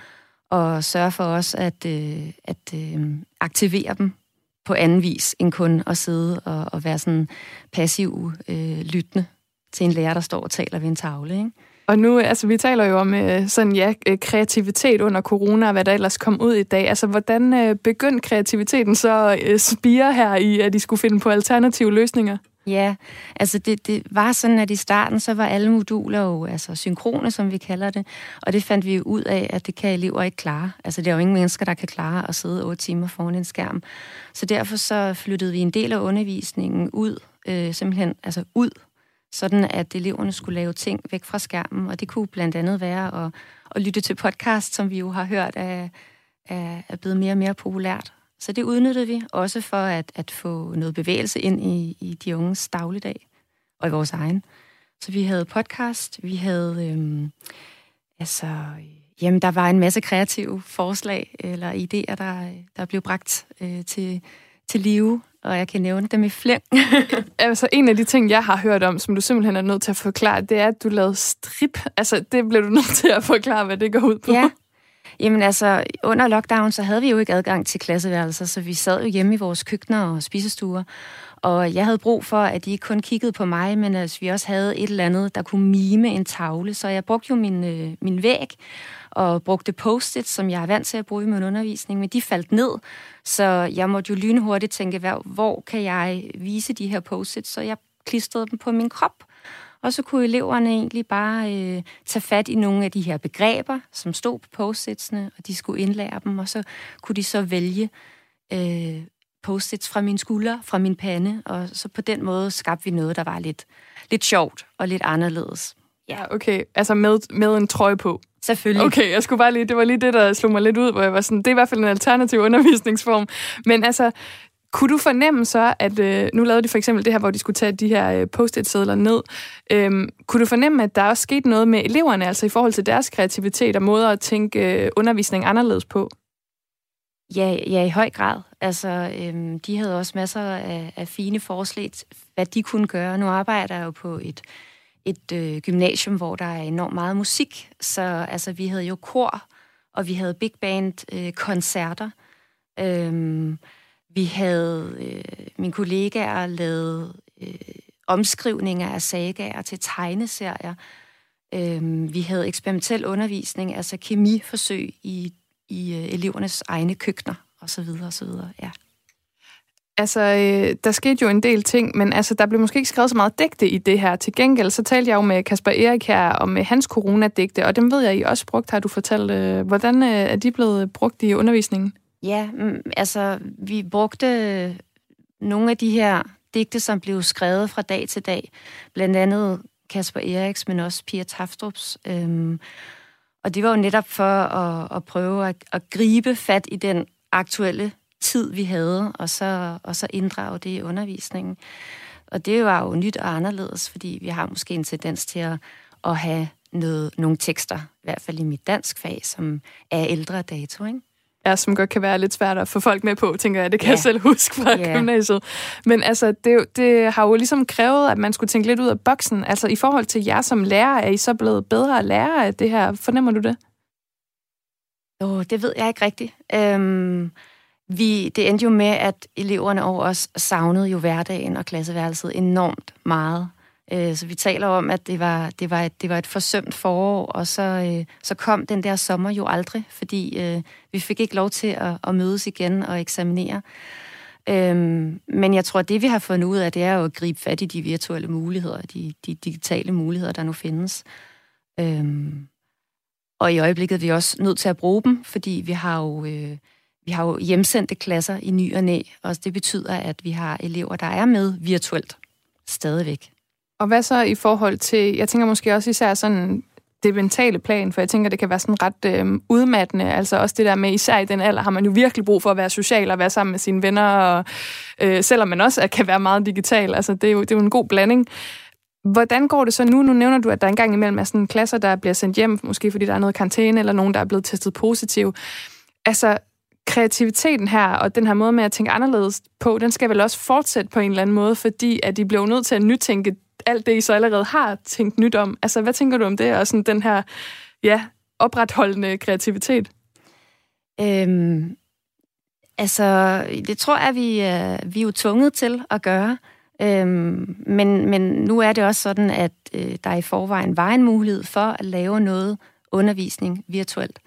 og sørge for os at, øh, at øh, aktivere dem på anden vis, end kun at sidde og, og være sådan passiv øh, lyttende til en lærer, der står og taler ved en tavle. Ikke? Og nu, altså vi taler jo om øh, sådan, ja, øh, kreativitet under corona, og hvad der ellers kom ud i dag. Altså, hvordan øh, begyndte kreativiteten så øh, spire her i, at de skulle finde på alternative løsninger? Ja, altså det, det var sådan, at i starten, så var alle moduler jo altså synkrone, som vi kalder det, og det fandt vi jo ud af, at det kan elever ikke klare. Altså det er jo ingen mennesker, der kan klare at sidde otte timer foran en skærm. Så derfor så flyttede vi en del af undervisningen ud, øh, simpelthen altså ud sådan at eleverne skulle lave ting væk fra skærmen, og det kunne blandt andet være at, at lytte til podcast, som vi jo har hørt er, er, er blevet mere og mere populært. Så det udnyttede vi også for at, at få noget bevægelse ind i, i de unges dagligdag og i vores egen. Så vi havde podcast, vi havde, øhm, altså, jamen der var en masse kreative forslag eller idéer, der, der blev bragt øh, til, til live og jeg kan nævne dem i flæng. altså, en af de ting, jeg har hørt om, som du simpelthen er nødt til at forklare, det er, at du lavede strip. Altså, det blev du nødt til at forklare, hvad det går ud på. Ja. Jamen altså, under lockdown, så havde vi jo ikke adgang til klasseværelser, så vi sad jo hjemme i vores køkkener og spisestuer. Og jeg havde brug for, at de ikke kun kiggede på mig, men at vi også havde et eller andet, der kunne mime en tavle. Så jeg brugte jo min, øh, min væg og brugte post-it, som jeg er vant til at bruge i min undervisning, men de faldt ned, så jeg måtte jo lynhurtigt tænke, hvor kan jeg vise de her post-it, så jeg klistrede dem på min krop. Og så kunne eleverne egentlig bare øh, tage fat i nogle af de her begreber, som stod på postits'ene, og de skulle indlære dem, og så kunne de så vælge øh, postits fra min skulder, fra min pande, og så på den måde skabte vi noget, der var lidt, lidt sjovt og lidt anderledes. Ja, okay. Altså med, med en trøje på. Selvfølgelig. Okay, jeg skulle bare lige, det var lige det, der slog mig lidt ud, hvor jeg var sådan, det er i hvert fald en alternativ undervisningsform. Men altså, kunne du fornemme så, at øh, nu lavede de for eksempel det her, hvor de skulle tage de her øh, post-it-sædler ned. Øhm, kunne du fornemme, at der også skete noget med eleverne, altså i forhold til deres kreativitet og måder at tænke øh, undervisning anderledes på? Ja, ja, i høj grad. Altså, øhm, de havde også masser af, af fine forslag, hvad de kunne gøre. Nu arbejder jeg jo på et et øh, gymnasium, hvor der er enormt meget musik. Så altså, vi havde jo kor, og vi havde big band øh, koncerter. Øhm, vi havde, øh, mine kollegaer lavet øh, omskrivninger af sagaer til tegneserier. Øhm, vi havde eksperimentel undervisning, altså kemiforsøg i, i øh, elevernes egne køkkener, osv. osv. Ja. Altså, øh, der skete jo en del ting, men altså, der blev måske ikke skrevet så meget digte i det her. Til gengæld, så talte jeg jo med Kasper Erik her om øh, hans coronadigte, og dem ved jeg, I også brugt, har du fortalt. Øh, hvordan øh, er de blevet brugt i undervisningen? Ja, mm, altså, vi brugte nogle af de her digte, som blev skrevet fra dag til dag. Blandt andet Kasper Eriks, men også Pia Taftrups. Øhm, og det var jo netop for at, at prøve at, at gribe fat i den aktuelle tid, vi havde, og så, og så inddrage det i undervisningen. Og det var jo nyt og anderledes, fordi vi har måske en tendens til at, at have noget, nogle tekster, i hvert fald i mit dansk fag, som er ældre dato, ikke? Ja, som godt kan være lidt svært at få folk med på, tænker jeg. Det kan ja. jeg selv huske fra ja. gymnasiet. Men altså, det, det har jo ligesom krævet, at man skulle tænke lidt ud af boksen. Altså, i forhold til jer som lærer, er I så blevet bedre at lære af det her? Fornemmer du det? Jo, oh, det ved jeg ikke rigtigt. Øhm, vi, det endte jo med, at eleverne over os savnede jo hverdagen og klasseværelset enormt meget. Øh, så vi taler om, at det var, det var, et, det var et forsømt forår, og så, øh, så kom den der sommer jo aldrig, fordi øh, vi fik ikke lov til at, at mødes igen og eksaminere. Øhm, men jeg tror, at det vi har fundet ud af, det er jo at gribe fat i de virtuelle muligheder, de, de digitale muligheder, der nu findes. Øhm, og i øjeblikket er vi også nødt til at bruge dem, fordi vi har jo, øh, vi har jo hjemsendte klasser i ny og næ, og det betyder, at vi har elever, der er med virtuelt stadigvæk. Og hvad så i forhold til, jeg tænker måske også især sådan det mentale plan, for jeg tænker, det kan være sådan ret øh, udmattende. Altså også det der med, især i den alder, har man jo virkelig brug for at være social og være sammen med sine venner, og, øh, selvom man også kan være meget digital. Altså det er, jo, det er jo en god blanding. Hvordan går det så nu? Nu nævner du, at der engang imellem er sådan klasser, der bliver sendt hjem, måske fordi der er noget karantæne, eller nogen, der er blevet testet positiv. Altså, kreativiteten her, og den her måde med at tænke anderledes på, den skal vel også fortsætte på en eller anden måde, fordi at I bliver nødt til at nytænke alt det, I så allerede har tænkt nyt om. Altså, hvad tænker du om det, og sådan den her, ja, opretholdende kreativitet? Øhm, altså, det tror jeg, vi øh, vi er jo tvunget til at gøre. Øhm, men, men nu er det også sådan, at øh, der i forvejen var en mulighed for at lave noget undervisning virtuelt.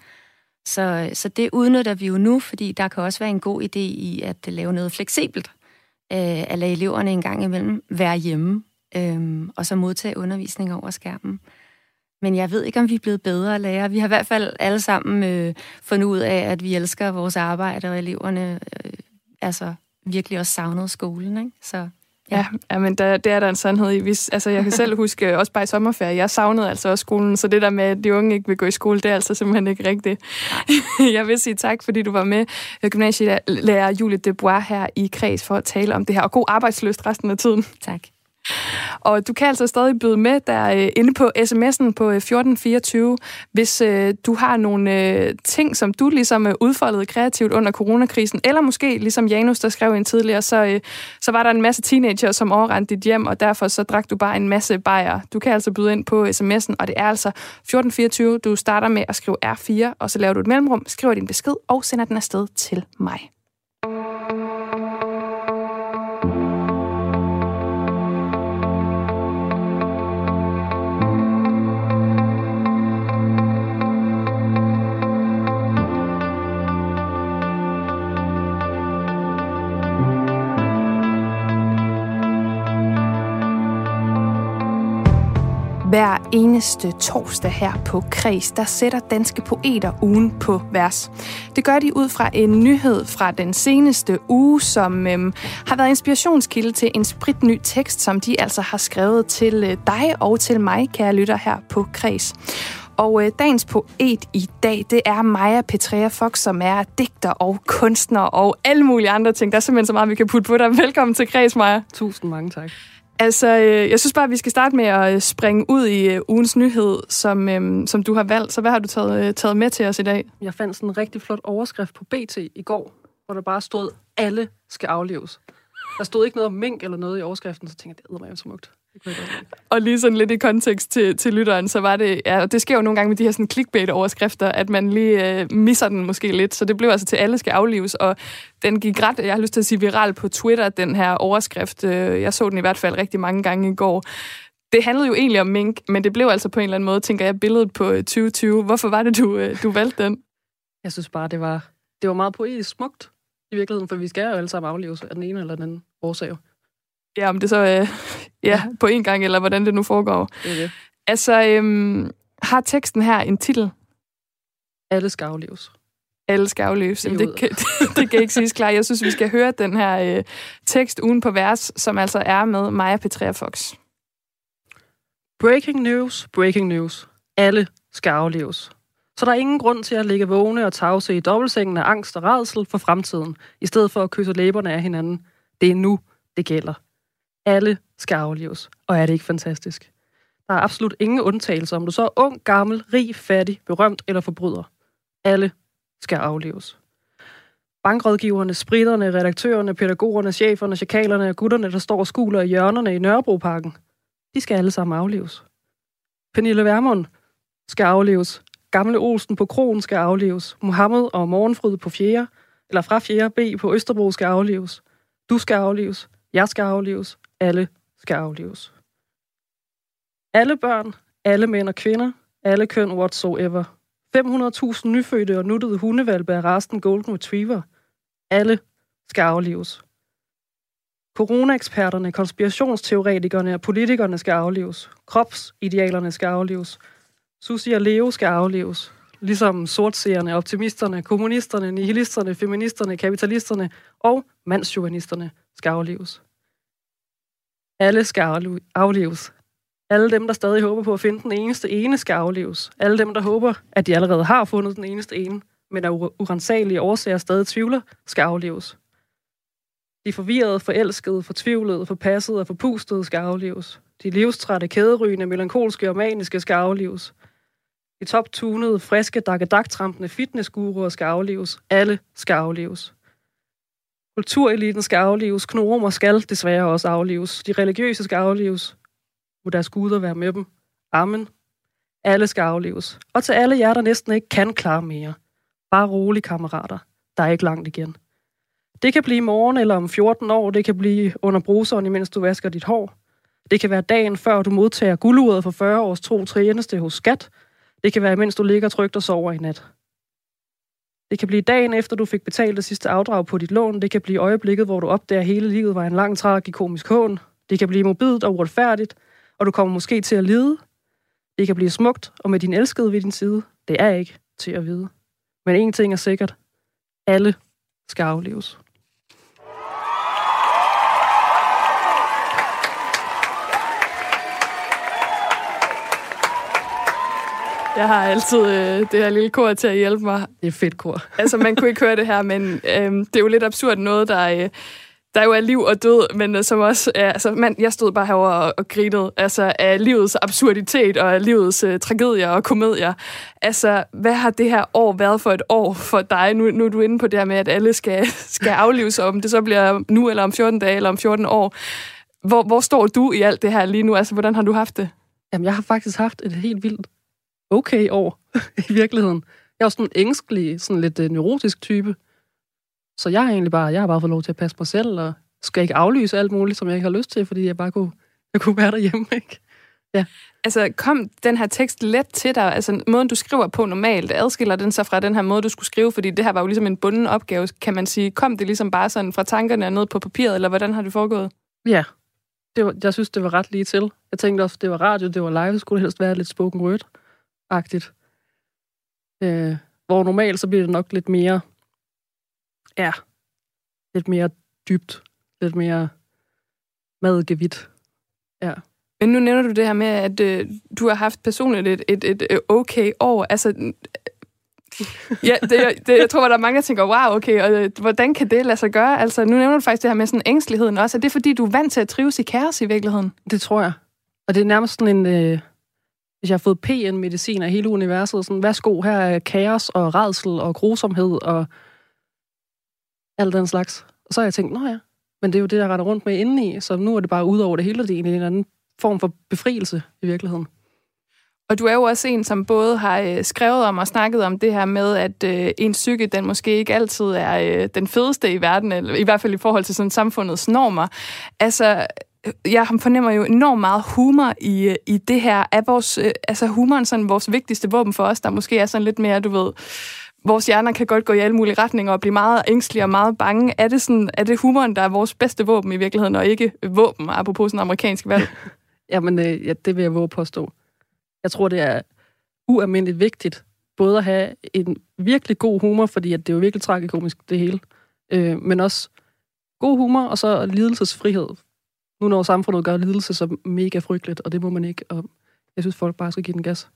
Så, så det udnytter vi jo nu, fordi der kan også være en god idé i at lave noget fleksibelt. Øh, at lade eleverne en gang imellem være hjemme, øh, og så modtage undervisning over skærmen. Men jeg ved ikke, om vi er blevet bedre lærere. Vi har i hvert fald alle sammen øh, fundet ud af, at vi elsker vores arbejde, og eleverne øh, altså virkelig også savnet skolen. Ikke? Så Ja, ja men der, det er der en sandhed i. Hvis, altså, jeg kan selv huske, også bare i sommerferie, jeg savnede altså også skolen, så det der med, at de unge ikke vil gå i skole, det er altså simpelthen ikke rigtigt. jeg vil sige tak, fordi du var med, gymnasielærer Julie Debois her i Kreds for at tale om det her, og god arbejdsløst resten af tiden. Tak. Og du kan altså stadig byde med der øh, inde på sms'en på øh, 1424, hvis øh, du har nogle ting, som du ligesom udfoldede kreativt under coronakrisen, eller måske ligesom Janus, der skrev en tidligere, så, så var der en masse teenager, som overrendte dit hjem, og derfor så drak du bare en masse bajer. Du kan altså byde ind på sms'en, og det er altså 1424. Du starter med at skrive R4, og så laver du et mellemrum, skriver din besked og sender den afsted til mig. Hver eneste torsdag her på Kreds, der sætter danske poeter ugen på vers. Det gør de ud fra en nyhed fra den seneste uge, som øhm, har været inspirationskilde til en spritny tekst, som de altså har skrevet til øh, dig og til mig, kære lytter her på Kreds. Og øh, dagens poet i dag, det er Maja Petrea Fox, som er digter og kunstner og alle mulige andre ting. Der er simpelthen så meget, vi kan putte på dig. Velkommen til Kreds, Maja. Tusind mange tak. Altså, øh, jeg synes bare, at vi skal starte med at øh, springe ud i øh, ugens nyhed, som, øhm, som du har valgt. Så hvad har du taget, taget med til os i dag? Jeg fandt sådan en rigtig flot overskrift på BT i går, hvor der bare stod, alle skal afleves. Der stod ikke noget om mink eller noget i overskriften, så tænkte jeg, det er mig smukt. Og lige sådan lidt i kontekst til, til lytteren, så var det, ja, det sker jo nogle gange med de her sådan clickbait-overskrifter, at man lige øh, misser den måske lidt, så det blev altså til, alle skal aflives, og den gik ret, jeg har lyst til at sige viral på Twitter, den her overskrift. Øh, jeg så den i hvert fald rigtig mange gange i går. Det handlede jo egentlig om mink, men det blev altså på en eller anden måde, tænker jeg, billedet på 2020. Øh, Hvorfor var det, du, øh, du valgte den? Jeg synes bare, det var, det var meget poetisk smukt i virkeligheden, for vi skal jo alle sammen afleves af den ene eller den anden årsag. Ja, om det så øh, ja, på en gang, eller hvordan det nu foregår. Er det. Altså, øhm, har teksten her en titel? Alle skal afleves. Alle skal afleves. Jamen, det, kan, det, det kan ikke siges klart. Jeg synes, vi skal høre den her øh, tekst uden på vers, som altså er med Maja Petrea Fox. Breaking news, breaking news. Alle skal afleves. Så der er ingen grund til at ligge vågne og tavse i dobbeltsengen af angst og redsel for fremtiden, i stedet for at kysse læberne af hinanden. Det er nu, det gælder. Alle skal aflives. Og er det ikke fantastisk? Der er absolut ingen undtagelser, om du så er ung, gammel, rig, fattig, berømt eller forbryder. Alle skal aflives. Bankrådgiverne, spritterne, redaktørerne, pædagogerne, cheferne, chakalerne og gutterne, der står og skuler i hjørnerne i Nørrebroparken, de skal alle sammen aflives. Pernille Vermund skal aflives. Gamle Olsen på Kronen skal aflives. Mohammed og Morgenfryd på 4. eller fra 4. B på Østerbro skal aflives. Du skal aflives. Jeg skal aflives. Alle skal aflives. Alle børn, alle mænd og kvinder, alle køn whatsoever. 500.000 nyfødte og nuttede hundevalpe af resten Golden Retriever. Alle skal aflives. Corona-eksperterne, konspirationsteoretikerne og politikerne skal aflives. Kropsidealerne skal aflives. Susi og Leo skal aflives. Ligesom sortseerne, optimisterne, kommunisterne, nihilisterne, feministerne, kapitalisterne og mandsjuvenisterne skal aflives. Alle skal afleves. Alle dem, der stadig håber på at finde den eneste ene, skal afleves. Alle dem, der håber, at de allerede har fundet den eneste ene, men af urensagelige årsager stadig tvivler, skal afleves. De forvirrede, forelskede, fortvivlede, forpassede og forpustede skal afleves. De livstrætte, kæderygende, melankolske og maniske skal afleves. De toptunede, friske, dakkedagtrampende fitnessguruer skal afleves. Alle skal afleves. Kultureliten skal aflives, knoromer skal desværre også aflives, De religiøse skal aflives, Må deres guder være med dem. Amen. Alle skal aflives. Og til alle jer, der næsten ikke kan klare mere. Bare rolig, kammerater. Der er ikke langt igen. Det kan blive i morgen eller om 14 år. Det kan blive under bruseren, imens du vasker dit hår. Det kan være dagen før du modtager gulduret for 40 års tro tjeneste hos skat. Det kan være, mens du ligger trygt og sover i nat. Det kan blive dagen efter, du fik betalt det sidste afdrag på dit lån. Det kan blive øjeblikket, hvor du opdager, at hele livet var en lang, tragikomisk hån. Det kan blive mobilt og uretfærdigt, og du kommer måske til at lide. Det kan blive smukt, og med din elskede ved din side. Det er ikke til at vide. Men én ting er sikkert. Alle skal afleves. Jeg har altid øh, det her lille kor til at hjælpe mig. Det er fedt kor. altså, man kunne ikke høre det her, men øh, det er jo lidt absurd noget, der, øh, der jo er liv og død, men øh, som også er, altså, man, jeg stod bare herover og, og grinede, altså, af livets absurditet og af livets øh, tragedier og komedier. Altså, hvad har det her år været for et år for dig? Nu, nu er du inde på det her med, at alle skal, skal aflives, om det så bliver nu, eller om 14 dage, eller om 14 år. Hvor, hvor står du i alt det her lige nu? Altså, hvordan har du haft det? Jamen, jeg har faktisk haft et helt vildt okay år i virkeligheden. Jeg er også sådan en ængstelig, sådan lidt uh, neurotisk type. Så jeg har egentlig bare, jeg har bare fået lov til at passe mig selv, og skal ikke aflyse alt muligt, som jeg ikke har lyst til, fordi jeg bare kunne, jeg kunne være derhjemme, ikke? Ja. Altså, kom den her tekst let til dig? Altså, måden, du skriver på normalt, adskiller den sig fra den her måde, du skulle skrive? Fordi det her var jo ligesom en bunden opgave, kan man sige. Kom det ligesom bare sådan fra tankerne og ned på papiret, eller hvordan har det foregået? Ja, det var, jeg synes, det var ret lige til. Jeg tænkte også, det var radio, det var live, det skulle helst være lidt spoken word agtigt øh, Hvor normalt så bliver det nok lidt mere, ja, lidt mere dybt, lidt mere madgevidt. Ja. Men nu nævner du det her med, at øh, du har haft personligt et, et, et, et okay år. Altså, ja, det, det, jeg tror, der er mange, der tænker, wow, okay, og øh, hvordan kan det lade sig gøre? Altså, nu nævner du faktisk det her med sådan ængsteligheden også. Er det, fordi du er vant til at trives i kaos i virkeligheden? Det tror jeg. Og det er nærmest sådan en... Øh, hvis jeg har fået PN-medicin af hele universet, sådan, værsgo, her er kaos og redsel og grusomhed og alt den slags. Og så har jeg tænkt, nå ja, men det er jo det, jeg retter rundt med indeni, så nu er det bare ud over det hele, det er en eller anden form for befrielse i virkeligheden. Og du er jo også en, som både har øh, skrevet om og snakket om det her med, at øh, en psyke, den måske ikke altid er øh, den fedeste i verden, eller i hvert fald i forhold til sådan samfundets normer. Altså, jeg fornemmer jo enormt meget humor i, øh, i det her. Er vores, øh, altså humoren sådan vores vigtigste våben for os, der måske er sådan lidt mere, du ved, vores hjerner kan godt gå i alle mulige retninger og blive meget ængstelige og meget bange. Er det, sådan, er det humoren, der er vores bedste våben i virkeligheden, og ikke våben, apropos sådan amerikansk valg? Jamen, øh, ja, det vil jeg våge påstå. Jeg tror, det er ualmindeligt vigtigt, både at have en virkelig god humor, fordi at det er jo virkelig tragikomisk, det hele, øh, men også god humor, og så lidelsesfrihed nu når samfundet gør lidelse så mega frygteligt, og det må man ikke. Og jeg synes, folk bare skal give den gas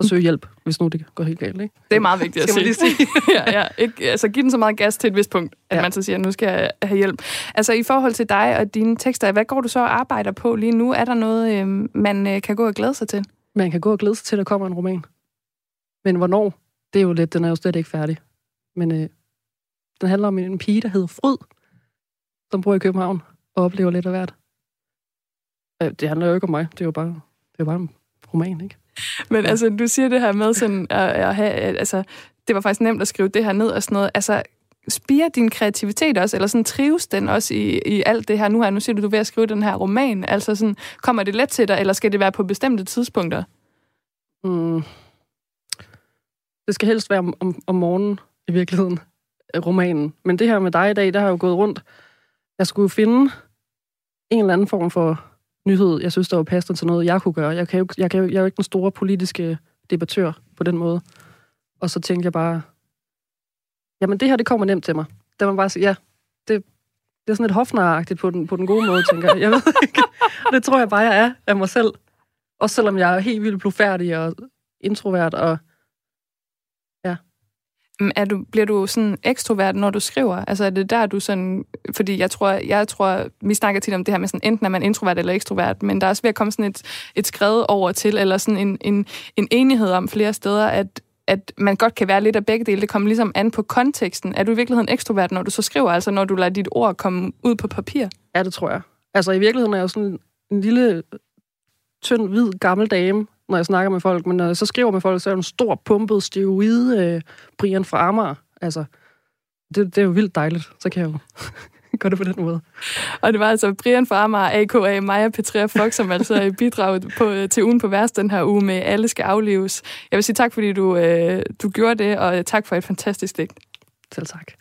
og søge hjælp, hvis nu det går helt galt. Ikke? Det er meget vigtigt at sige. sige. ja, ja. Ikke, altså, giv den så meget gas til et vist punkt, at ja. man så siger, at nu skal jeg have hjælp. Altså i forhold til dig og dine tekster, hvad går du så og arbejder på lige nu? Er der noget, øh, man øh, kan gå og glæde sig til? Man kan gå og glæde sig til, at der kommer en roman. Men hvornår? Det er jo lidt, den er jo slet ikke færdig. Men øh, Den handler om en pige, der hedder Fryd, som bor i København og oplever lidt af hvert. Øh, Det handler jo ikke om mig. Det er jo bare, det er jo bare en roman, ikke? Men altså, du siger det her med sådan, at, at have, altså, det var faktisk nemt at skrive det her ned og sådan noget. Altså, spiger din kreativitet også, eller sådan trives den også i, i alt det her nu her? Nu siger du, du er ved at skrive den her roman. Altså sådan, kommer det let til dig, eller skal det være på bestemte tidspunkter? Mm. Det skal helst være om, om, om morgenen, i virkeligheden, romanen. Men det her med dig i dag, der har jo gået rundt. Jeg skulle jo finde en eller anden form for nyhed, jeg synes, der var passende til noget, jeg kunne gøre. Jeg, kan jo, jeg, kan jo, jeg er jo ikke den store politiske debattør på den måde. Og så tænkte jeg bare, jamen det her, det kommer nemt til mig. Der man bare sige, ja, det, det er sådan lidt hofnaragtigt på den, på den gode måde, tænker jeg. Jeg ved ikke. Det tror jeg bare, jeg er af mig selv. Også selvom jeg er helt vildt blufærdig og introvert og Mm, er du, bliver du sådan ekstrovert, når du skriver? Altså er det der, du sådan... Fordi jeg tror, jeg tror, vi snakker tit om det her med sådan, enten er man introvert eller ekstrovert, men der er også ved at komme sådan et, et skred over til, eller sådan en, en, en enighed om flere steder, at, at man godt kan være lidt af begge dele. Det kommer ligesom an på konteksten. Er du i virkeligheden ekstrovert, når du så skriver, altså når du lader dit ord komme ud på papir? Ja, det tror jeg. Altså, i virkeligheden er jeg jo sådan en lille, tynd, hvid, gammel dame, når jeg snakker med folk. Men når jeg så skriver med folk, så er jeg en stor, pumpet, steroid øh, Brian fra Amager. Altså, det, det er jo vildt dejligt. Så kan jeg jo gøre det på den måde. Og det var altså Brian fra Amager, a.k.a. Maja Petrea Fox, som altså bidraget på, til ugen på værst den her uge med Alle skal afleves. Jeg vil sige tak, fordi du, øh, du gjorde det, og tak for et fantastisk digt. Selv tak.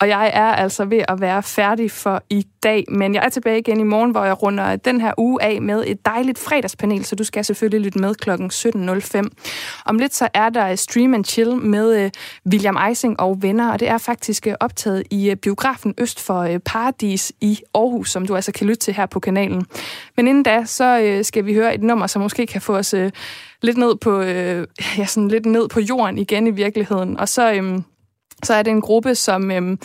Og jeg er altså ved at være færdig for i dag, men jeg er tilbage igen i morgen, hvor jeg runder den her uge af med et dejligt fredagspanel, så du skal selvfølgelig lytte med kl. 17.05. Om lidt så er der Stream and Chill med øh, William Eising og venner, og det er faktisk øh, optaget i øh, biografen Øst for Paradis i Aarhus, som du altså kan lytte til her på kanalen. Men inden da, så skal vi høre et nummer, som måske kan få os lidt ned på ja, sådan lidt ned på jorden igen i virkeligheden. Og så øhm, så er det en gruppe, som øhm,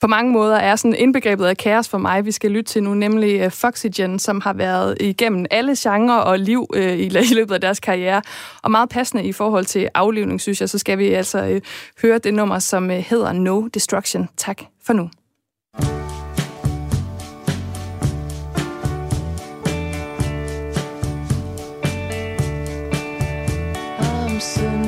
på mange måder er sådan indbegrebet af kaos for mig, vi skal lytte til nu, nemlig øh, Foxygen, som har været igennem alle genrer og liv øh, i, i løbet af deres karriere. Og meget passende i forhold til aflivning, synes jeg, så skal vi altså øh, høre det nummer, som øh, hedder No Destruction. Tak for nu. I'm so